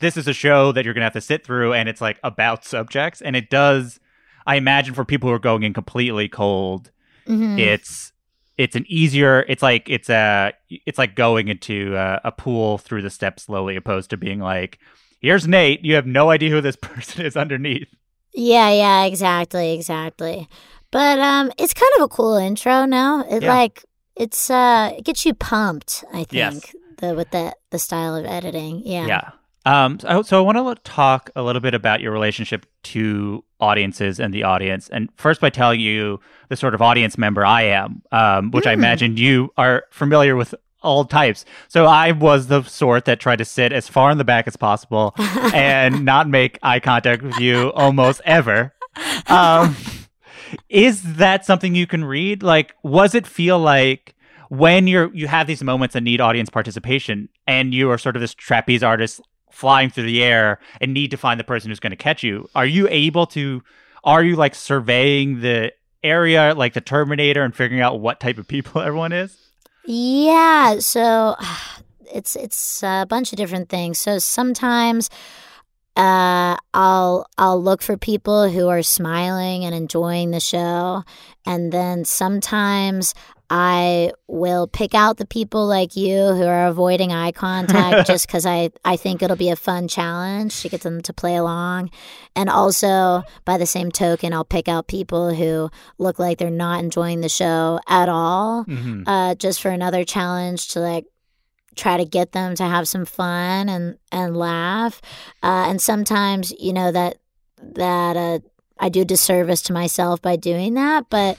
this is a show that you're gonna have to sit through and it's like about subjects and it does I imagine for people who are going in completely cold, Mhm. it's it's an easier it's like it's a it's like going into a, a pool through the steps slowly opposed to being like here's nate you have no idea who this person is underneath Yeah, yeah, exactly, exactly. But um, it's kind of a cool intro. No, it Yeah. like it's uh, it gets you pumped. I think Yes. the with the the style of editing. Yeah. yeah um so, so i want to talk a little bit about your relationship to audiences and the audience and first by telling you the sort of audience member i am um which i Mm. imagine you are familiar with all types so i was the sort that tried to sit as far in the back as possible and not make eye contact with you almost ever. Um, is that something you can read? Like, was it feel like when you're you have these moments that need audience participation, and you are sort of this trapeze artist flying through the air and need to find the person who's going to catch you? Are you able to? Are you like surveying the area like the Terminator and figuring out what type of people everyone is? Yeah, so it's it's a bunch of different things. So sometimes uh I'll I'll look for people who are smiling and enjoying the show and then sometimes I will pick out the people like you who are avoiding eye contact just cuz I I think it'll be a fun challenge to get them to play along. And also by the same token I'll pick out people who look like they're not enjoying the show at all Mm-hmm. uh, just for another challenge to like try to get them to have some fun and and laugh. Uh, and sometimes you know that that uh, I do disservice to myself by doing that, but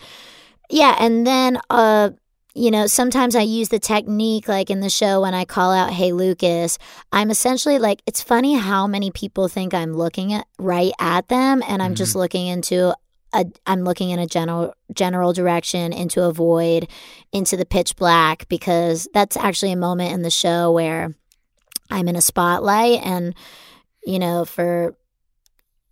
yeah. And then uh, you know sometimes I use the technique like in the show when I call out "Hey Lucas." I'm essentially like it's funny how many people think I'm looking at right at them, and I'm just looking into a I'm looking in a general general direction into a void, into the pitch black because that's actually a moment in the show where I'm in a spotlight and you know for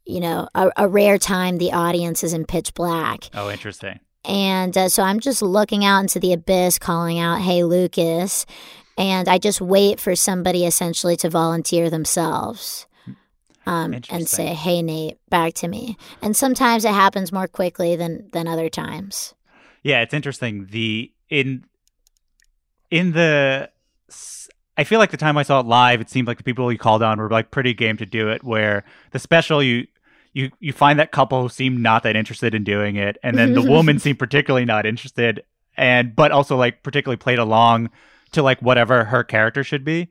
you know a, a rare time the audience is in pitch black Oh, interesting. And uh, so I'm just looking out into the abyss, calling out, "Hey, Lucas," and I just wait for somebody essentially to volunteer themselves. Um, and say, "Hey, Nate, back to me." And sometimes it happens more quickly than than other times. Yeah, it's interesting. The in in the I feel like the time I saw it live, it seemed like the people you called on were like pretty game to do it. Where the special you you you find that couple who seem not that interested in doing it, and then the woman seemed particularly not interested, and but also like particularly played along to like whatever her character should be.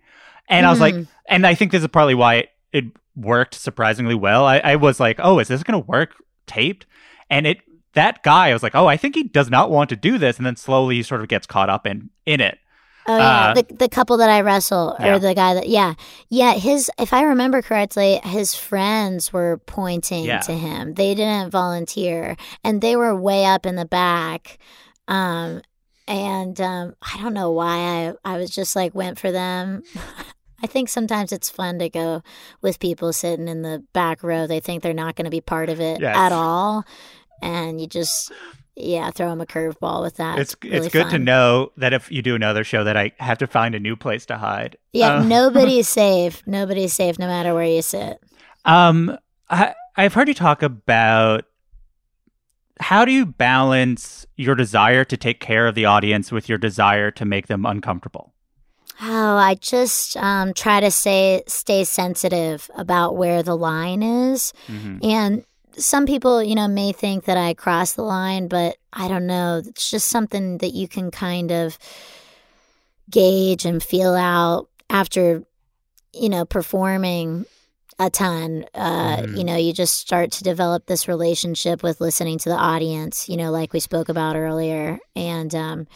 And I was like, Mhm. and I think this is probably why it, it worked surprisingly well. I, I was like, oh, is this going to work taped? And it that guy, I was like, oh, I think he does not want to do this, and then slowly he sort of gets caught up in in it. Oh yeah, Uh, the the couple that I wrestle, Yeah. or the guy that yeah, yeah. His, if I remember correctly, his friends were pointing Yeah. to him. They didn't volunteer, and they were way up in the back. Um, and um, I don't know why I I was just like went for them. I think sometimes it's fun to go with people sitting in the back row. They think they're not going to be part of it Yes. at all, and you just yeah throw him a curveball with that. it's really it's good to know that if you do another show, that I have to find a new place to hide. Yeah, Uh, nobody's safe. Nobody's safe no matter where you sit. Um, I, I've heard you talk about how do you balance your desire to take care of the audience with your desire to make them uncomfortable? Oh, I just um, try to say stay sensitive about where the line is. Mhm. And some people, you know, may think that I cross the line, but I don't know. It's just something that you can kind of gauge and feel out after, you know, performing a ton. Uh, Mhm. You know, you just start to develop this relationship with listening to the audience, you know, like we spoke about earlier. And um,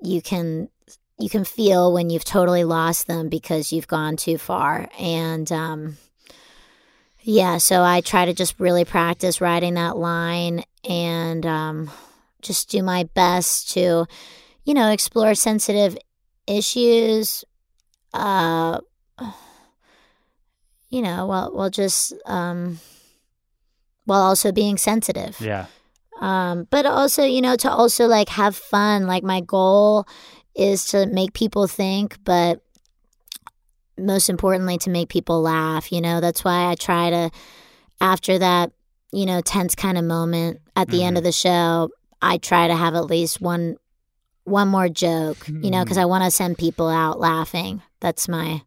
you can you can feel when you've totally lost them because you've gone too far and um Yeah, so I try to just really practice writing that line and um, just do my best to, you know, explore sensitive issues. Uh, you know, while while just um, while also being sensitive. Yeah. Um, but also, you know, to also like have fun. Like my goal is to make people think, but most importantly, to make people laugh. You know, that's why I try to, after that, you know, tense kind of moment at the end of mm-hmm. the show, I try to have at least one one more joke, you know, hmm. because I want to send people out laughing. That's my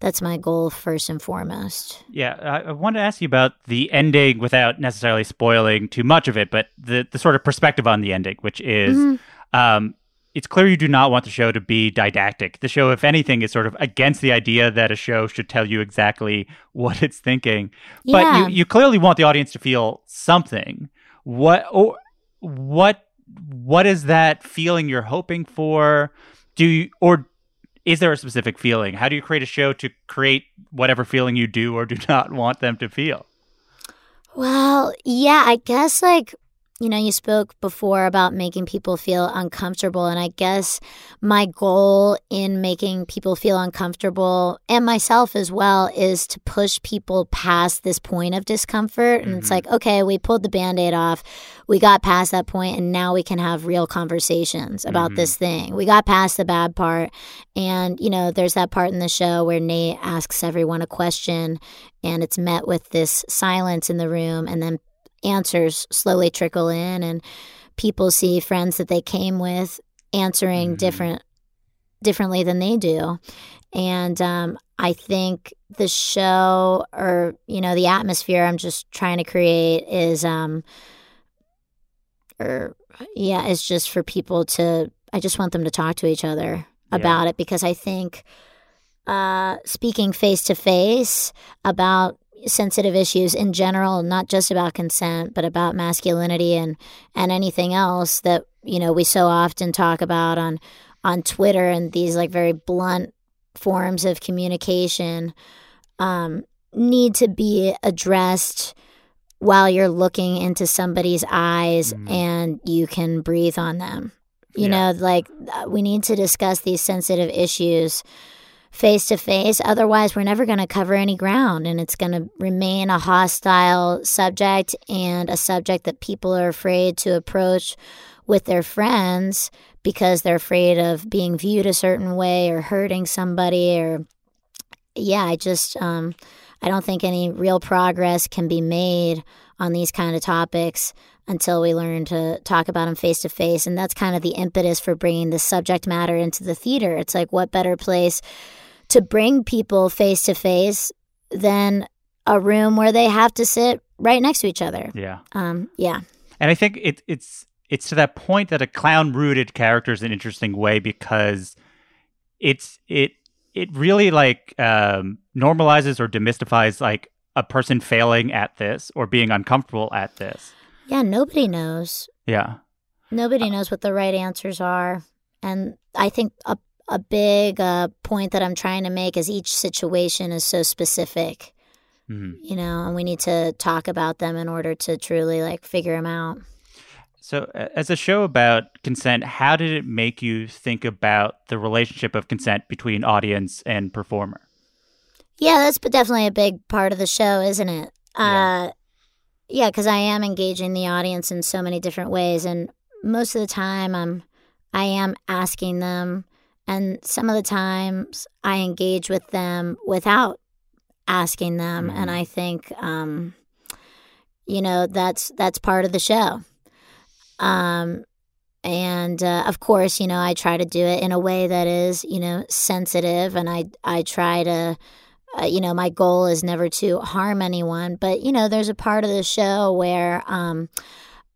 that's my goal first and foremost. Yeah, I, I wanted to ask you about the ending without necessarily spoiling too much of it, but the, the sort of perspective on the ending, which is mm-hmm. um, it's clear you do not want the show to be didactic. The show, if anything, is sort of against the idea that a show should tell you exactly what it's thinking. But you, you clearly want the audience to feel something. What or what what is that feeling you're hoping for? Do you, or is there a specific feeling? How do you create a show to create whatever feeling you do or do not want them to feel? Well, yeah, I guess like, you know, you spoke before about making people feel uncomfortable. And I guess my goal in making people feel uncomfortable and myself as well is to push people past this point of discomfort. And it's mm-hmm. like, okay, we pulled the band aid off. We got past that point, and now we can have real conversations about mm-hmm. this thing. We got past the bad part. And, you know, there's that part in the show where Nate asks everyone a question and it's met with this silence in the room and then answers slowly trickle in and people see friends that they came with answering different differently than they do. And um, i think the show or you know the atmosphere i'm just trying to create is um or yeah is just for people to i just want them to talk to each other about it because i think uh, speaking face to face about sensitive issues in general, not just about consent, but about masculinity and and anything else that you know we so often talk about on on Twitter and these like very blunt forms of communication um, need to be addressed while you're looking into somebody's eyes and you can breathe on them. You Yeah. know, like uh, we need to discuss these sensitive issues face to face. Otherwise, we're never going to cover any ground and it's going to remain a hostile subject and a subject that people are afraid to approach with their friends because they're afraid of being viewed a certain way or hurting somebody or yeah, I just um I don't think any real progress can be made on these kind of topics until we learn to talk about them face to face and that's kind of the impetus for bringing the subject matter into the theater. It's like what better place to bring people face to face than a room where they have to sit right next to each other. Yeah. Um yeah. And I think it, it's it's to that point that a clown rooted character is an interesting way because it's it it really like um, normalizes or demystifies like a person failing at this or being uncomfortable at this. Yeah, nobody knows. Yeah. Nobody knows what the right answers are. And I think a, a big uh, point that I'm trying to make is each situation is so specific, Mhm. you know, and we need to talk about them in order to truly like figure them out. So, as a show about consent, how did it make you think about the relationship of consent between audience and performer? Yeah, that's definitely a big part of the show, isn't it? Yeah. Uh, yeah, because I am engaging the audience in so many different ways, and most of the time, I'm I am asking them, and some of the times I engage with them without asking them, and I think, um, you know, that's that's part of the show. Um, and uh, of course, you know, I try to do it in a way that is, you know, sensitive, and I I try to uh, you know, my goal is never to harm anyone, but you know, there's a part of the show where um,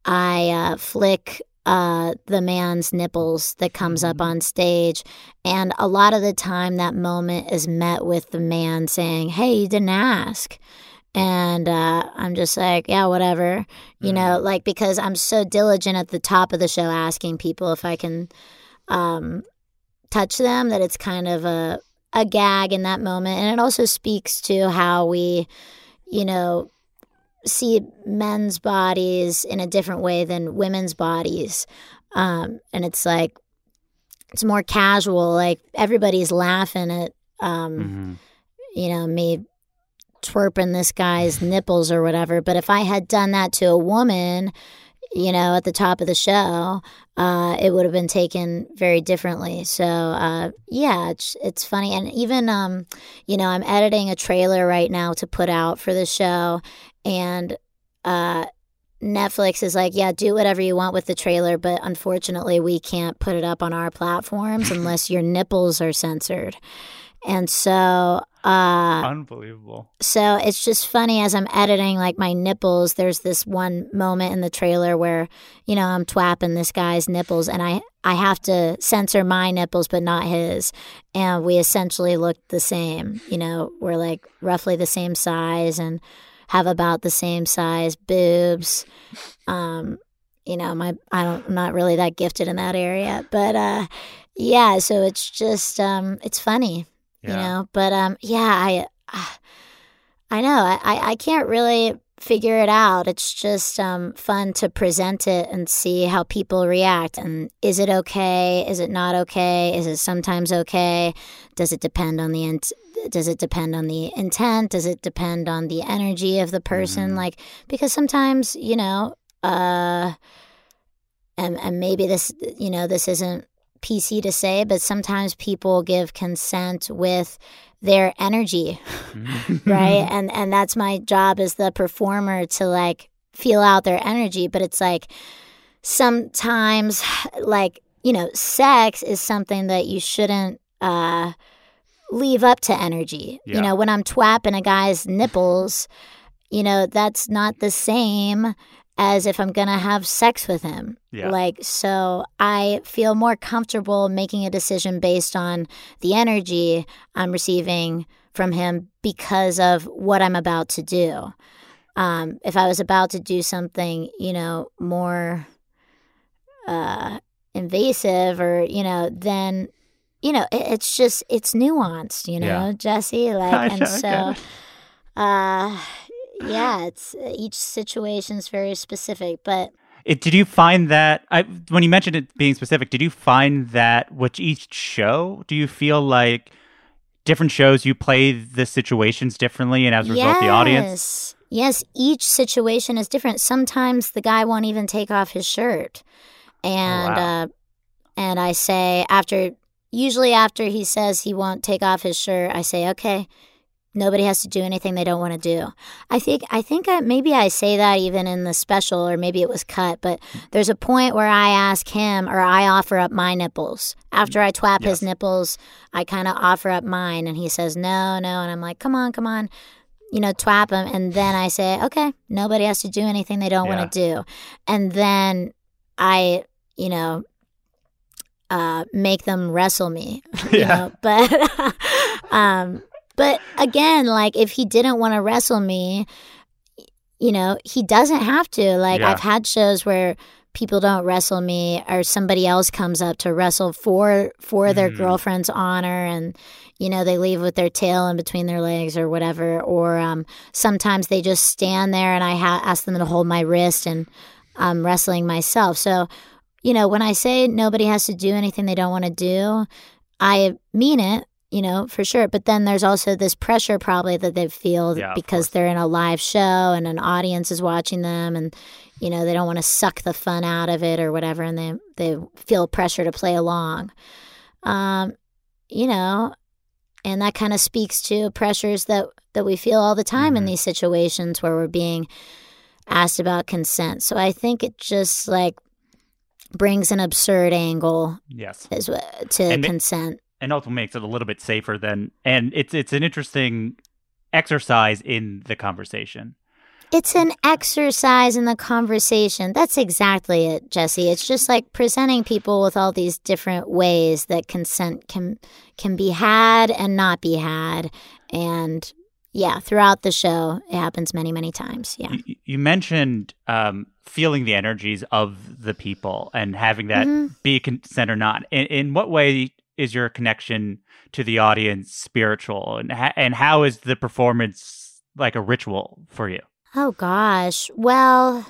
I uh, flick uh, the man's nipples that comes up on stage, and a lot of the time, that moment is met with the man saying, "Hey, you didn't ask." And uh, I'm just like, yeah, whatever, you know, like because I'm so diligent at the top of the show asking people if I can um, touch them that it's kind of a a gag in that moment. And it also speaks to how we you know, see men's bodies in a different way than women's bodies. Um, and it's like, it's more casual. Like everybody's laughing at, um, Mm-hmm. you know, me twerping this guy's nipples or whatever. But if I had done that to a woman, you know, at the top of the show, uh, it would have been taken very differently. So, uh, yeah, it's it's funny, and even um, you know, I'm editing a trailer right now to put out for the show, and uh, Netflix is like, yeah, do whatever you want with the trailer, but unfortunately, we can't put it up on our platforms unless your nipples are censored. And so, uh, Unbelievable. so it's just funny as I'm editing like my nipples. There's this one moment in the trailer where, you know, I'm twapping this guy's nipples and I, I have to censor my nipples but not his. And we essentially look the same. You know, we're like roughly the same size and have about the same size boobs. Um, you know, my I don't I'm not really that gifted in that area. But uh yeah, so it's just um it's funny you know but um yeah i uh, i know I, I i can't really figure it out it's just um fun to present it and see how people react and is it okay is it not okay is it sometimes okay does it depend on the int- does it depend on the intent? Does it depend on the energy of the person? Like because sometimes you know uh and and maybe this you know this isn't PC to say, but sometimes people give consent with their energy, right? And and that's my job as the performer to like feel out their energy, but it's like sometimes like, you know, sex is something that you shouldn't uh leave up to energy. Yeah. You know, when I'm twapping a guy's nipples, you know, that's not the same as if I'm going to have sex with him. Yeah. Like, so I feel more comfortable making a decision based on the energy I'm receiving from him because of what I'm about to do. Um, if I was about to do something, you know, more uh, invasive or, you know, then, you know, it, it's just, it's nuanced, you know, Yeah. Jesse? Like, and so, uh, yeah, it's each situation is very specific, but It, did you find that I, when you mentioned it being specific? Did you find that with each show? Do you feel like different shows you play the situations differently, and as a result, the audience? Yes. Yes, each situation is different. Sometimes the guy won't even take off his shirt. And wow. uh and I say after usually after he says he won't take off his shirt, I say, "Okay, nobody has to do anything they don't want to do." I think I think I, maybe I say that even in the special or maybe it was cut, but there's a point where I ask him or I offer up my nipples. After I twap Yes. his nipples, I kind of offer up mine and he says, "No, no." And I'm like, "Come on, come on." you know, twap them. And then I say, okay, nobody has to do anything they don't want to do. And then I, you know, uh, make them wrestle me. You Yeah. know? But, um, but again, like if he didn't want to wrestle me, you know, he doesn't have to. Like Yeah. I've had shows where people don't wrestle me or somebody else comes up to wrestle for for their Mhm. girlfriend's honor and you know they leave with their tail in between their legs or whatever or um, sometimes they just stand there and i ha- ask them to hold my wrist and i'm wrestling myself so you know when i say nobody has to do anything they don't want to do i mean it you know for sure. But then there's also this pressure probably that they feel Yeah, because they're in a live show and an audience is watching them and you know they don't want to suck the fun out of it or whatever and they they feel pressure to play along. Um you know and that kind of speaks to pressures that that we feel all the time in Mhm. these situations where we're being asked about consent. So i think it just like brings an absurd angle Yes, as to And consent and also makes it a little bit safer than, and it's it's an interesting exercise in the conversation. It's an exercise in the conversation. That's exactly it, Jesse. It's just like presenting people with all these different ways that consent can can be had and not be had. And yeah, throughout the show, it happens many, many times. Yeah. You, you mentioned um, feeling the energies of the people and having that Mhm. be consent or not. In, in what way is your connection to the audience spiritual, and ha- and how is the performance like a ritual for you? Oh gosh. Well,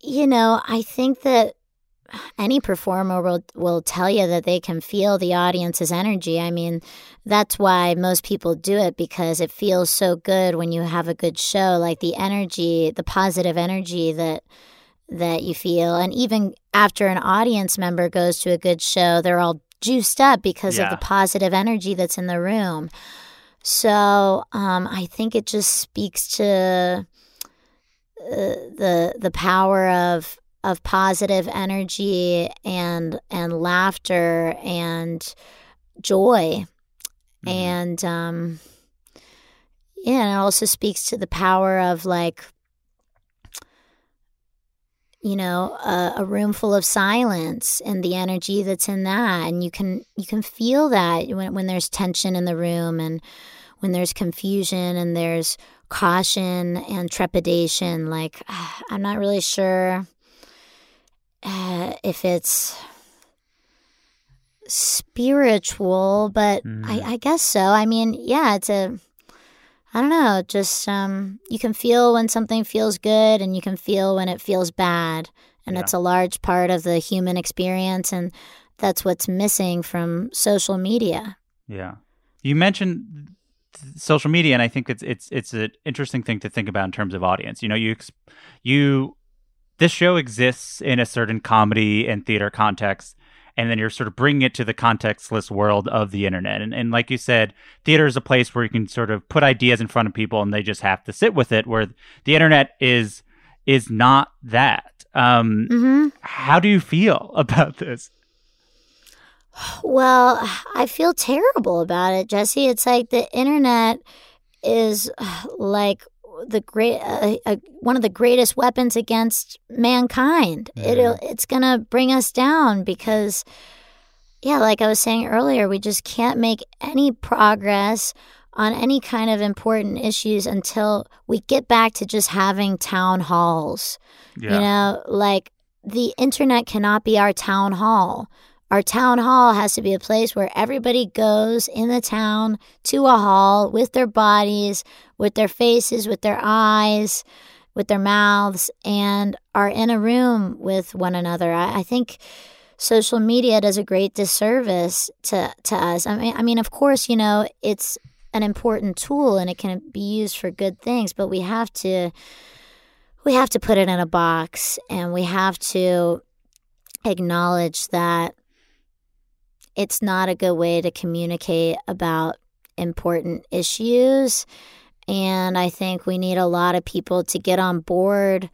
you know, I think that any performer will will tell you that they can feel the audience's energy. I mean, that's why most people do it because it feels so good when you have a good show, like the energy, the positive energy that that you feel. And even after an audience member goes to a good show, they're all juiced up because Yeah. of the positive energy that's in the room. So um, I think it just speaks to uh, the the power of of positive energy and and laughter and joy Mhm. and um yeah and it also speaks to the power of like you know a, a room full of silence and the energy that's in that and you can you can feel that when, when there's tension in the room and when there's confusion and there's caution and trepidation like i'm not really sure uh, if it's spiritual but Mm. I, I guess so i mean yeah it's a i don't know just um you can feel when something feels good and you can feel when it feels bad and Yeah. it's a large part of the human experience and that's what's missing from social media Yeah. You mentioned social media, and I think it's it's it's an interesting thing to think about in terms of audience. You know, you you this show exists in a certain comedy and theater context, and then you're sort of bringing it to the contextless world of the internet. And and like you said, theater is a place where you can sort of put ideas in front of people, and they just have to sit with it. Where the internet is is not that. Um, mm-hmm. how do you feel about this? Well, I feel terrible about it, Jesse. It's like the internet is like the great uh, uh, one of the greatest weapons against mankind. It'll it's going to bring us down because yeah, like I was saying earlier, we just can't make any progress on any kind of important issues until we get back to just having town halls. You know, like the internet cannot be our town hall. Our town hall has to be a place where everybody goes in the town to a hall with their bodies, with their faces, with their eyes, with their mouths, and are in a room with one another. I, I think social media does a great disservice to, to us. I mean, I mean, of course, you know, it's an important tool and it can be used for good things, but we have to we have to put it in a box and we have to acknowledge that it's not a good way to communicate about important issues. And I think we need a lot of people to get on board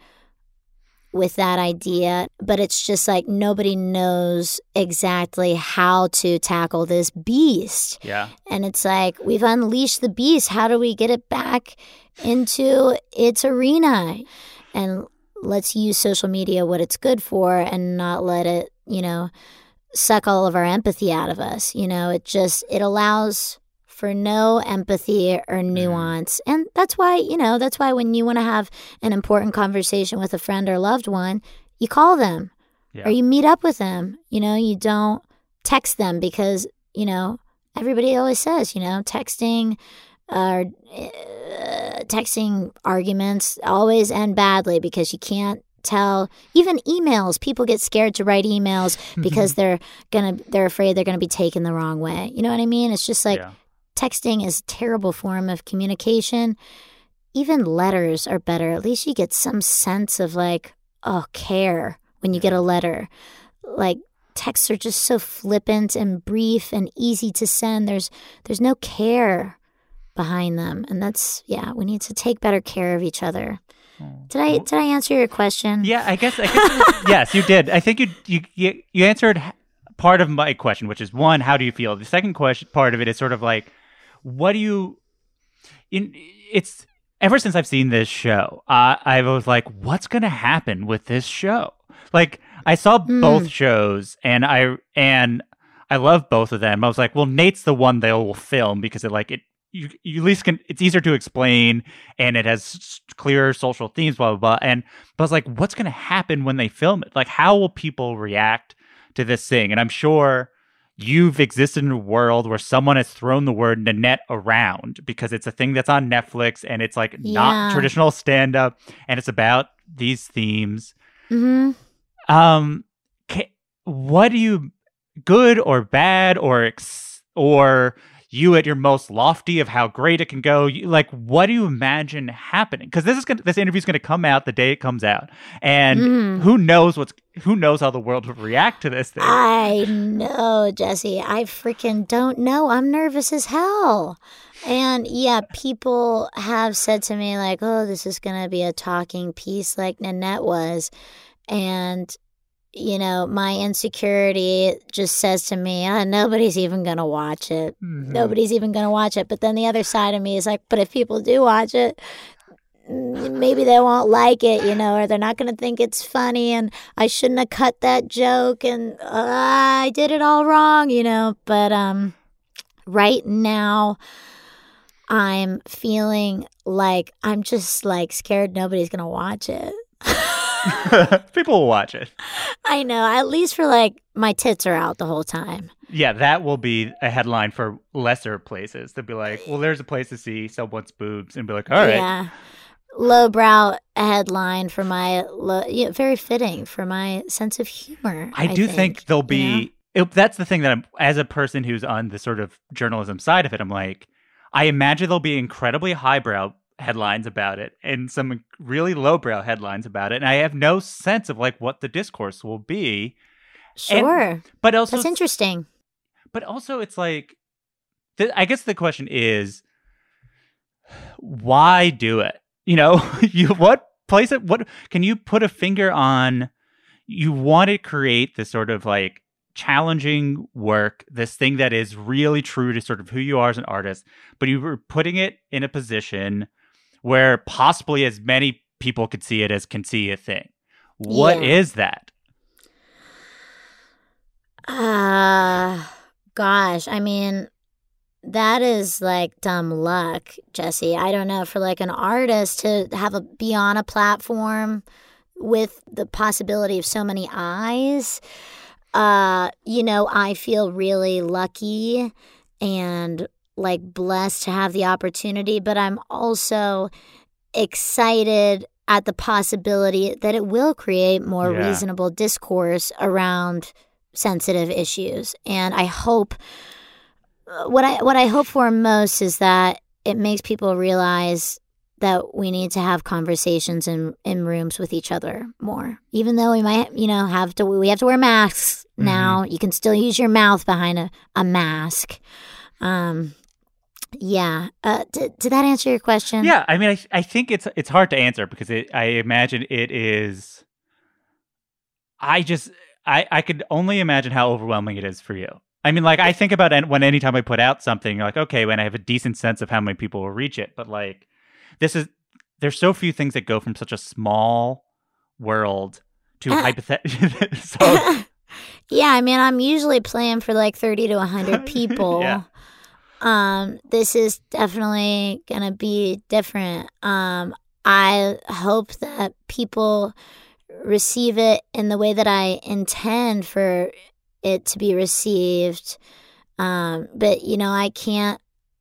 with that idea. But it's just like nobody knows exactly how to tackle this beast. Yeah. And it's like we've unleashed the beast. How do we get it back into its arena? And let's use social media what it's good for and not let it, you know, suck all of our empathy out of us. You know, it just it allows for no empathy or nuance. And that's why, you know, that's why when you want to have an important conversation with a friend or loved one, you call them Yeah. or you meet up with them. You know, you don't text them because, you know, everybody always says, you know, texting or uh, texting arguments always end badly because you can't tell. Even emails people get scared to write emails because they're gonna they're afraid they're gonna be taken the wrong way. You know what i mean? It's just like yeah. texting is a terrible form of communication. Even letters are better. At least you get some sense of like oh care when you get a letter. Like texts are just so flippant and brief and easy to send. There's there's no care behind them. And that's yeah we need to take better care of each other did i did i answer your question Yeah, I guess. I guess yes, you did. I think you you you, answered part of my question, which is one, how do you feel? The second question, part of it is sort of like, what do you? In it's ever since I've seen this show, uh, I was like, what's gonna happen with this show? Like, I saw both shows, and I and I love both of them. I was like, well, Nate's the one they will film because it like it. You, you at least can. It's easier to explain, and it has clearer social themes. Blah blah blah. And but I was like, what's going to happen when they film it? Like, how will people react to this thing? And I'm sure you've existed in a world where someone has thrown the word Nanette around because it's a thing that's on Netflix and it's like not traditional stand up and it's about these themes. hmm Um, ca- what do you good or bad or ex- or you at your most lofty of how great it can go? You, like, what do you imagine happening? Because this is gonna, this interview is going to come out the day it comes out, and Mhm. who knows what's who knows how the world will react to this thing. I know, Jesse. I freaking don't know. I'm nervous as hell. And yeah, people have said to me, like, oh, this is going to be a talking piece like Nanette was. And, you know, my insecurity just says to me, ah, nobody's even going to watch it. Mhm. Nobody's even going to watch it. But then the other side of me is like, but if people do watch it, mm, maybe they won't like it, you know, or they're not going to think it's funny and I shouldn't have cut that joke and uh, I did it all wrong, you know. But um right now I'm feeling like I'm just like scared nobody's going to watch it. People will watch it. I know, at least for like my tits are out the whole time. Yeah, that will be a headline for lesser places. They'll be like, well, there's a place to see someone's boobs, and be like, all right. Yeah. Lowbrow headline for my low, yeah, very fitting for my sense of humor. I do think, there'll be. you know? it- that's the thing that I'm, as a person who's on the sort of journalism side of it, I'm like, I imagine there'll be incredibly highbrow headlines about it and some really lowbrow headlines about it, and I have no sense of like what the discourse will be. And- Sure. But also, That's interesting. but also it's like th- i guess the question is why do it you know you what place it what can you put a finger on you want to create this sort of like challenging work this thing that is really true to sort of who you are as an artist but you were putting it in a position where possibly as many people could see it as can see a thing What Yeah. is that Uh gosh, I mean that is like dumb luck, Jesse. I don't know for like an artist to have a be on a platform with the possibility of so many eyes. Uh, you know, I feel really lucky and like blessed to have the opportunity, but I'm also excited at the possibility that it will create more Yeah. reasonable discourse around sensitive issues. And I hope uh, what I what I hope for most is that it makes people realize that we need to have conversations in in rooms with each other more. Even though we might, you know, have to we have to wear masks now. You can still use your mouth behind a, a mask. Um yeah. Uh did, did that answer your question? Yeah, I mean, I I think it's it's hard to answer because it, I imagine it is. I just I I could only imagine how overwhelming it is for you. I mean, like I think about an- when anytime I put out something, you're like okay, when I have a decent sense of how many people will reach it, but like this is there's so few things that go from such a small world to Uh. hypothetical. so Yeah, I mean, I'm usually playing for like 30 to 100 people. Yeah. Um, this is definitely going to be different. Um, I hope that people receive it in the way that I intend for it to be received. Um, but you know, I can't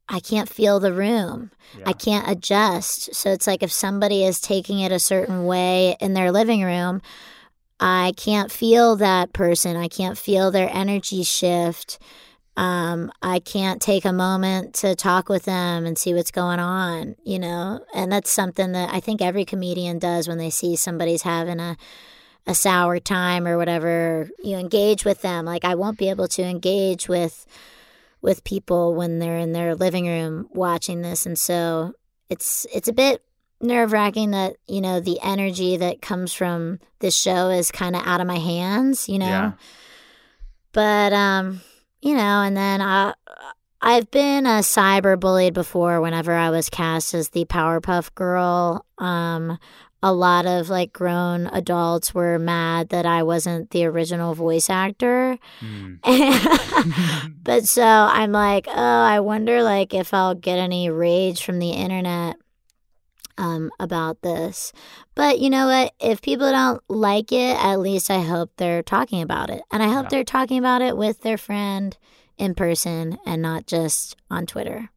I can't feel the room. I can't adjust. So it's like if somebody is taking it a certain way in their living room, I can't feel that person. I can't feel their energy shift. Um, I can't take a moment to talk with them and see what's going on, you know? And that's something that I think every comedian does when they see somebody's having a a sour time or whatever. You engage with them. Like I won't be able to engage with with people when they're in their living room watching this and so it's it's a bit nerve wracking that you know the energy that comes from this show is kind of out of my hands you know Yeah. but um you know and then i i've been a cyber bullied before whenever i was cast as the powerpuff girl. Um a lot of like grown adults were mad that i wasn't the original voice actor. Mm. but so I'm like, oh, I wonder like if I'll get any rage from the internet um, about this. But you know what? If people don't like it, at least I hope they're talking about it. And I hope Yeah. they're talking about it with their friend in person and not just on Twitter.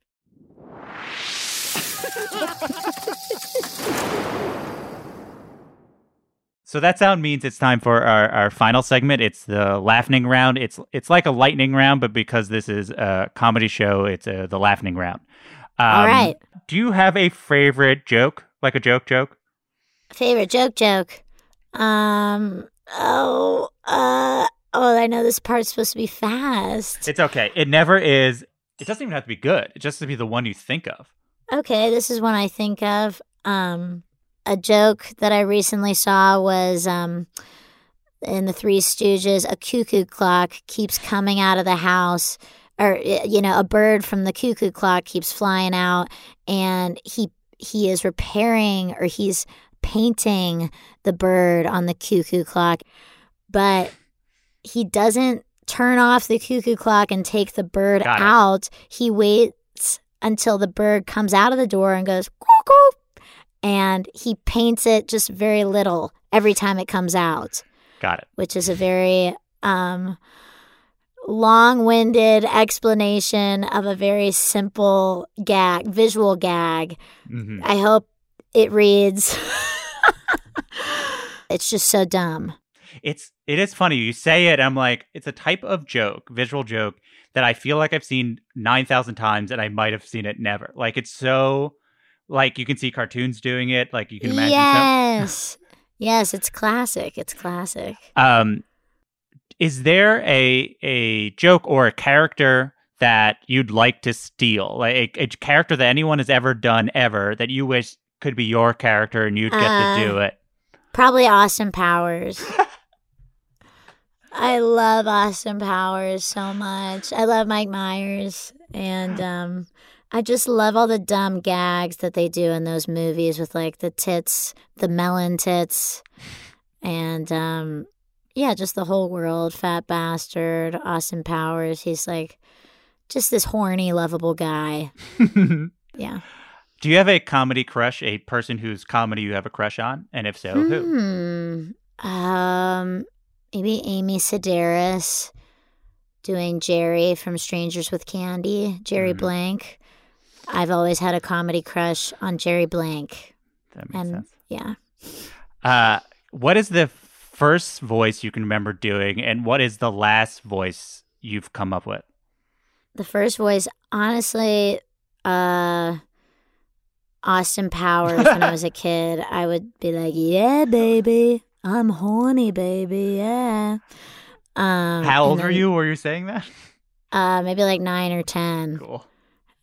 So that sound means it's time for our, our final segment. It's the laughing round. It's it's like a lightning round, but because this is a comedy show, it's uh the laughing round. Um, All right. Do you have a favorite joke, like a joke joke? Favorite joke joke. Um oh uh oh I know this part's supposed to be fast. It's okay. It never is. It doesn't even have to be good. It just has to be the one you think of. Okay, this is one I think of. Um a joke that I recently saw was um in the Three Stooges, a cuckoo clock keeps coming out of the house or you know, a bird from the cuckoo clock keeps flying out and he he is repairing or he's painting the bird on the cuckoo clock, but he doesn't turn off the cuckoo clock and take the bird Got it. out. He waits until the bird comes out of the door and goes cuckoo, and he paints it just very little every time it comes out, Got it. which is a very um, long-winded explanation of a very simple gag, visual gag. hmm I hope it reads. it's just so dumb. It's it is funny. You say it, I'm like, it's a type of joke, visual joke that I feel like I've seen nine thousand times, and I might have seen it never. Like it's so, like you can see cartoons doing it. Like you can imagine. yes. yes, it's classic. It's classic. Um, is there a a joke or a character that you'd like to steal, like a, a character that anyone has ever done ever that you wish could be your character and you'd get Uh, to do it? Probably Austin Powers. I love Austin Powers so much. I love Mike Myers and um I just love all the dumb gags that they do in those movies with like the tits, the melon tits and um yeah, just the whole world, fat bastard, Austin Powers. He's like just this horny, lovable guy. Yeah. Do you have a comedy crush? A person whose comedy you have a crush on, and if so, who? Hmm. Um, maybe Amy Sedaris doing Jerry from Strangers with Candy, Jerry Mhm. Blank. I've always had a comedy crush on Jerry Blank. That makes And sense. yeah. Uh, what is the first voice you can remember doing, and what is the last voice you've come up with? The first voice, honestly, uh Austin Powers when I was a kid, I would be like, Yeah, baby. I'm horny, baby, yeah. Um How old were then, you? Were you saying that? Uh maybe like nine or ten. Cool.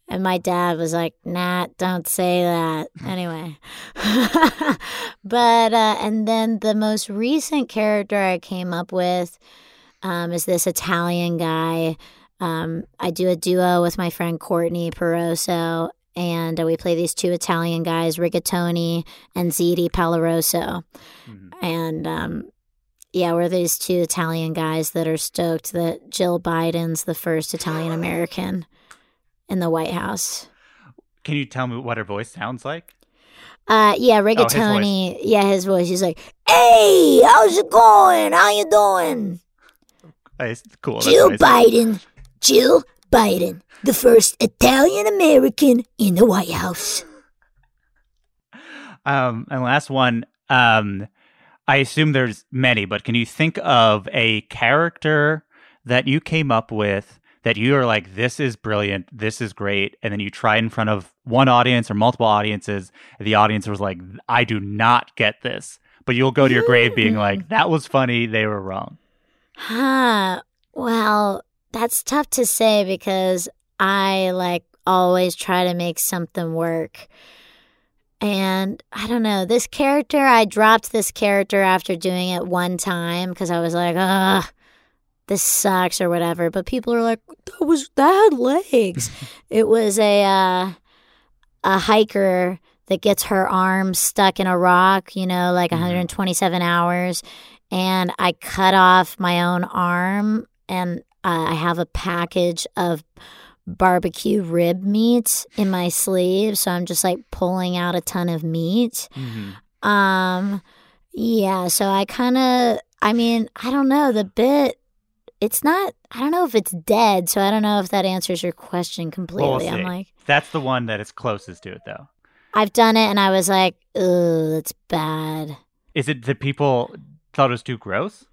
And my dad was like, Nat, don't say that. Anyway. but, uh, and then the most recent character I came up with um, is this Italian guy. Um, I do a duo with my friend Courtney Peroso, and uh, we play these two Italian guys, Rigatoni and Ziti Palaroso. Mhm. And, um, yeah, we're these two Italian guys that are stoked that Jill Biden's the first Italian American in the White House. Can you tell me what her voice sounds like? Uh, yeah, Oh, his rigatoni. yeah, his voice. He's like, "Hey, how's it going? How you doing?" Uh, It's cool. Jill said. Biden. Jill Biden, the first Italian American in the White House. Um, and last one. Um, I assume there's many, but can you think of a character that you came up with that you are like, this is brilliant, this is great, and then you try in front of one audience or multiple audiences, the audience was like, I do not get this, but you'll go to your grave being hmm. like, that was funny, they were wrong. Huh. Well, that's tough to say because I like always try to make something work. And I don't know, this character, I dropped this character after doing it one time because I was like, ugh, this sucks or whatever. But people are like, that was, that had legs. it was a, uh, a hiker that gets her arm stuck in a rock, you know, like Mhm. 127 hours. And I cut off my own arm and uh, I have a package of barbecue rib meat in my sleeve, so I'm just like pulling out a ton of meat. Mm-hmm. Um, yeah, so I kind of, I mean, I don't know the bit. It's not. I don't know if it's dead, so I don't know if that answers your question completely. Well, I'm like, That's the one that is closest to it, though. I've done it, and I was like, ugh, that's bad. Is it that people thought it was too gross?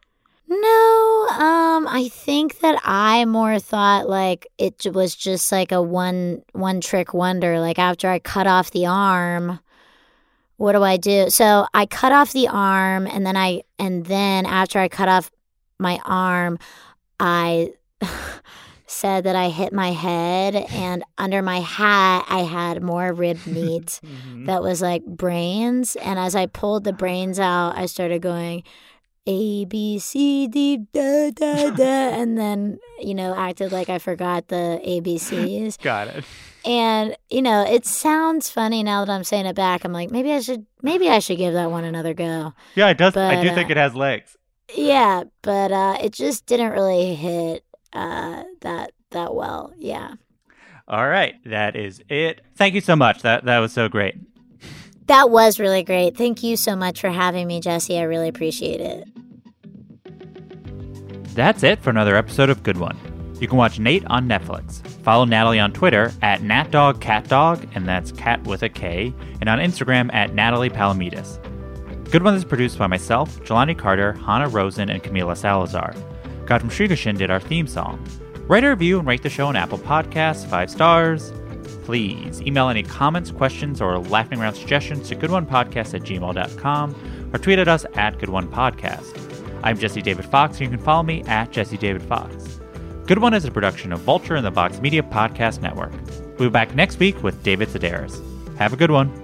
No, um, I think that I more thought like it was just like a one one trick wonder. Like after I cut off the arm, what do I do? So I cut off the arm, and then I and then after I cut off my arm, I said that I hit my head, and under my hat I had more rib meat that was like brains. And as I pulled the brains out, I started going. A B C D da da da, and then you know acted like I forgot the ABCs. Got it. And you know it sounds funny now that I'm saying it back. I'm like maybe I should maybe I should give that one another go. Yeah, it does. I do uh, think it has legs. Yeah, but uh, it just didn't really hit uh, that that well. Yeah, All right, that is it. Thank you so much. That that was so great. that was really great. Thank you so much for having me, Jesse. I really appreciate it. That's it for another episode of Good One. You can watch Nate on Netflix. Follow Natalie on Twitter at NatDogKatDog, and that's cat with a K, and on Instagram at Natalie Palamides. Good One is produced by myself, Jelani Carter, Hannah Rosen, and Camila Salazar. From Srigashin did our theme song. Write a review and rate the show on Apple Podcasts, five stars. Please email any comments, questions, or laughing around suggestions to goodonepodcast at gmail.com or tweet at us at goodonepodcast. I'm Jesse David Fox, and you can follow me at Jesse David Fox. Good One is a production of Vulture and the Vox Media Podcast Network. We'll be back next week with David Sedaris. Have a good one.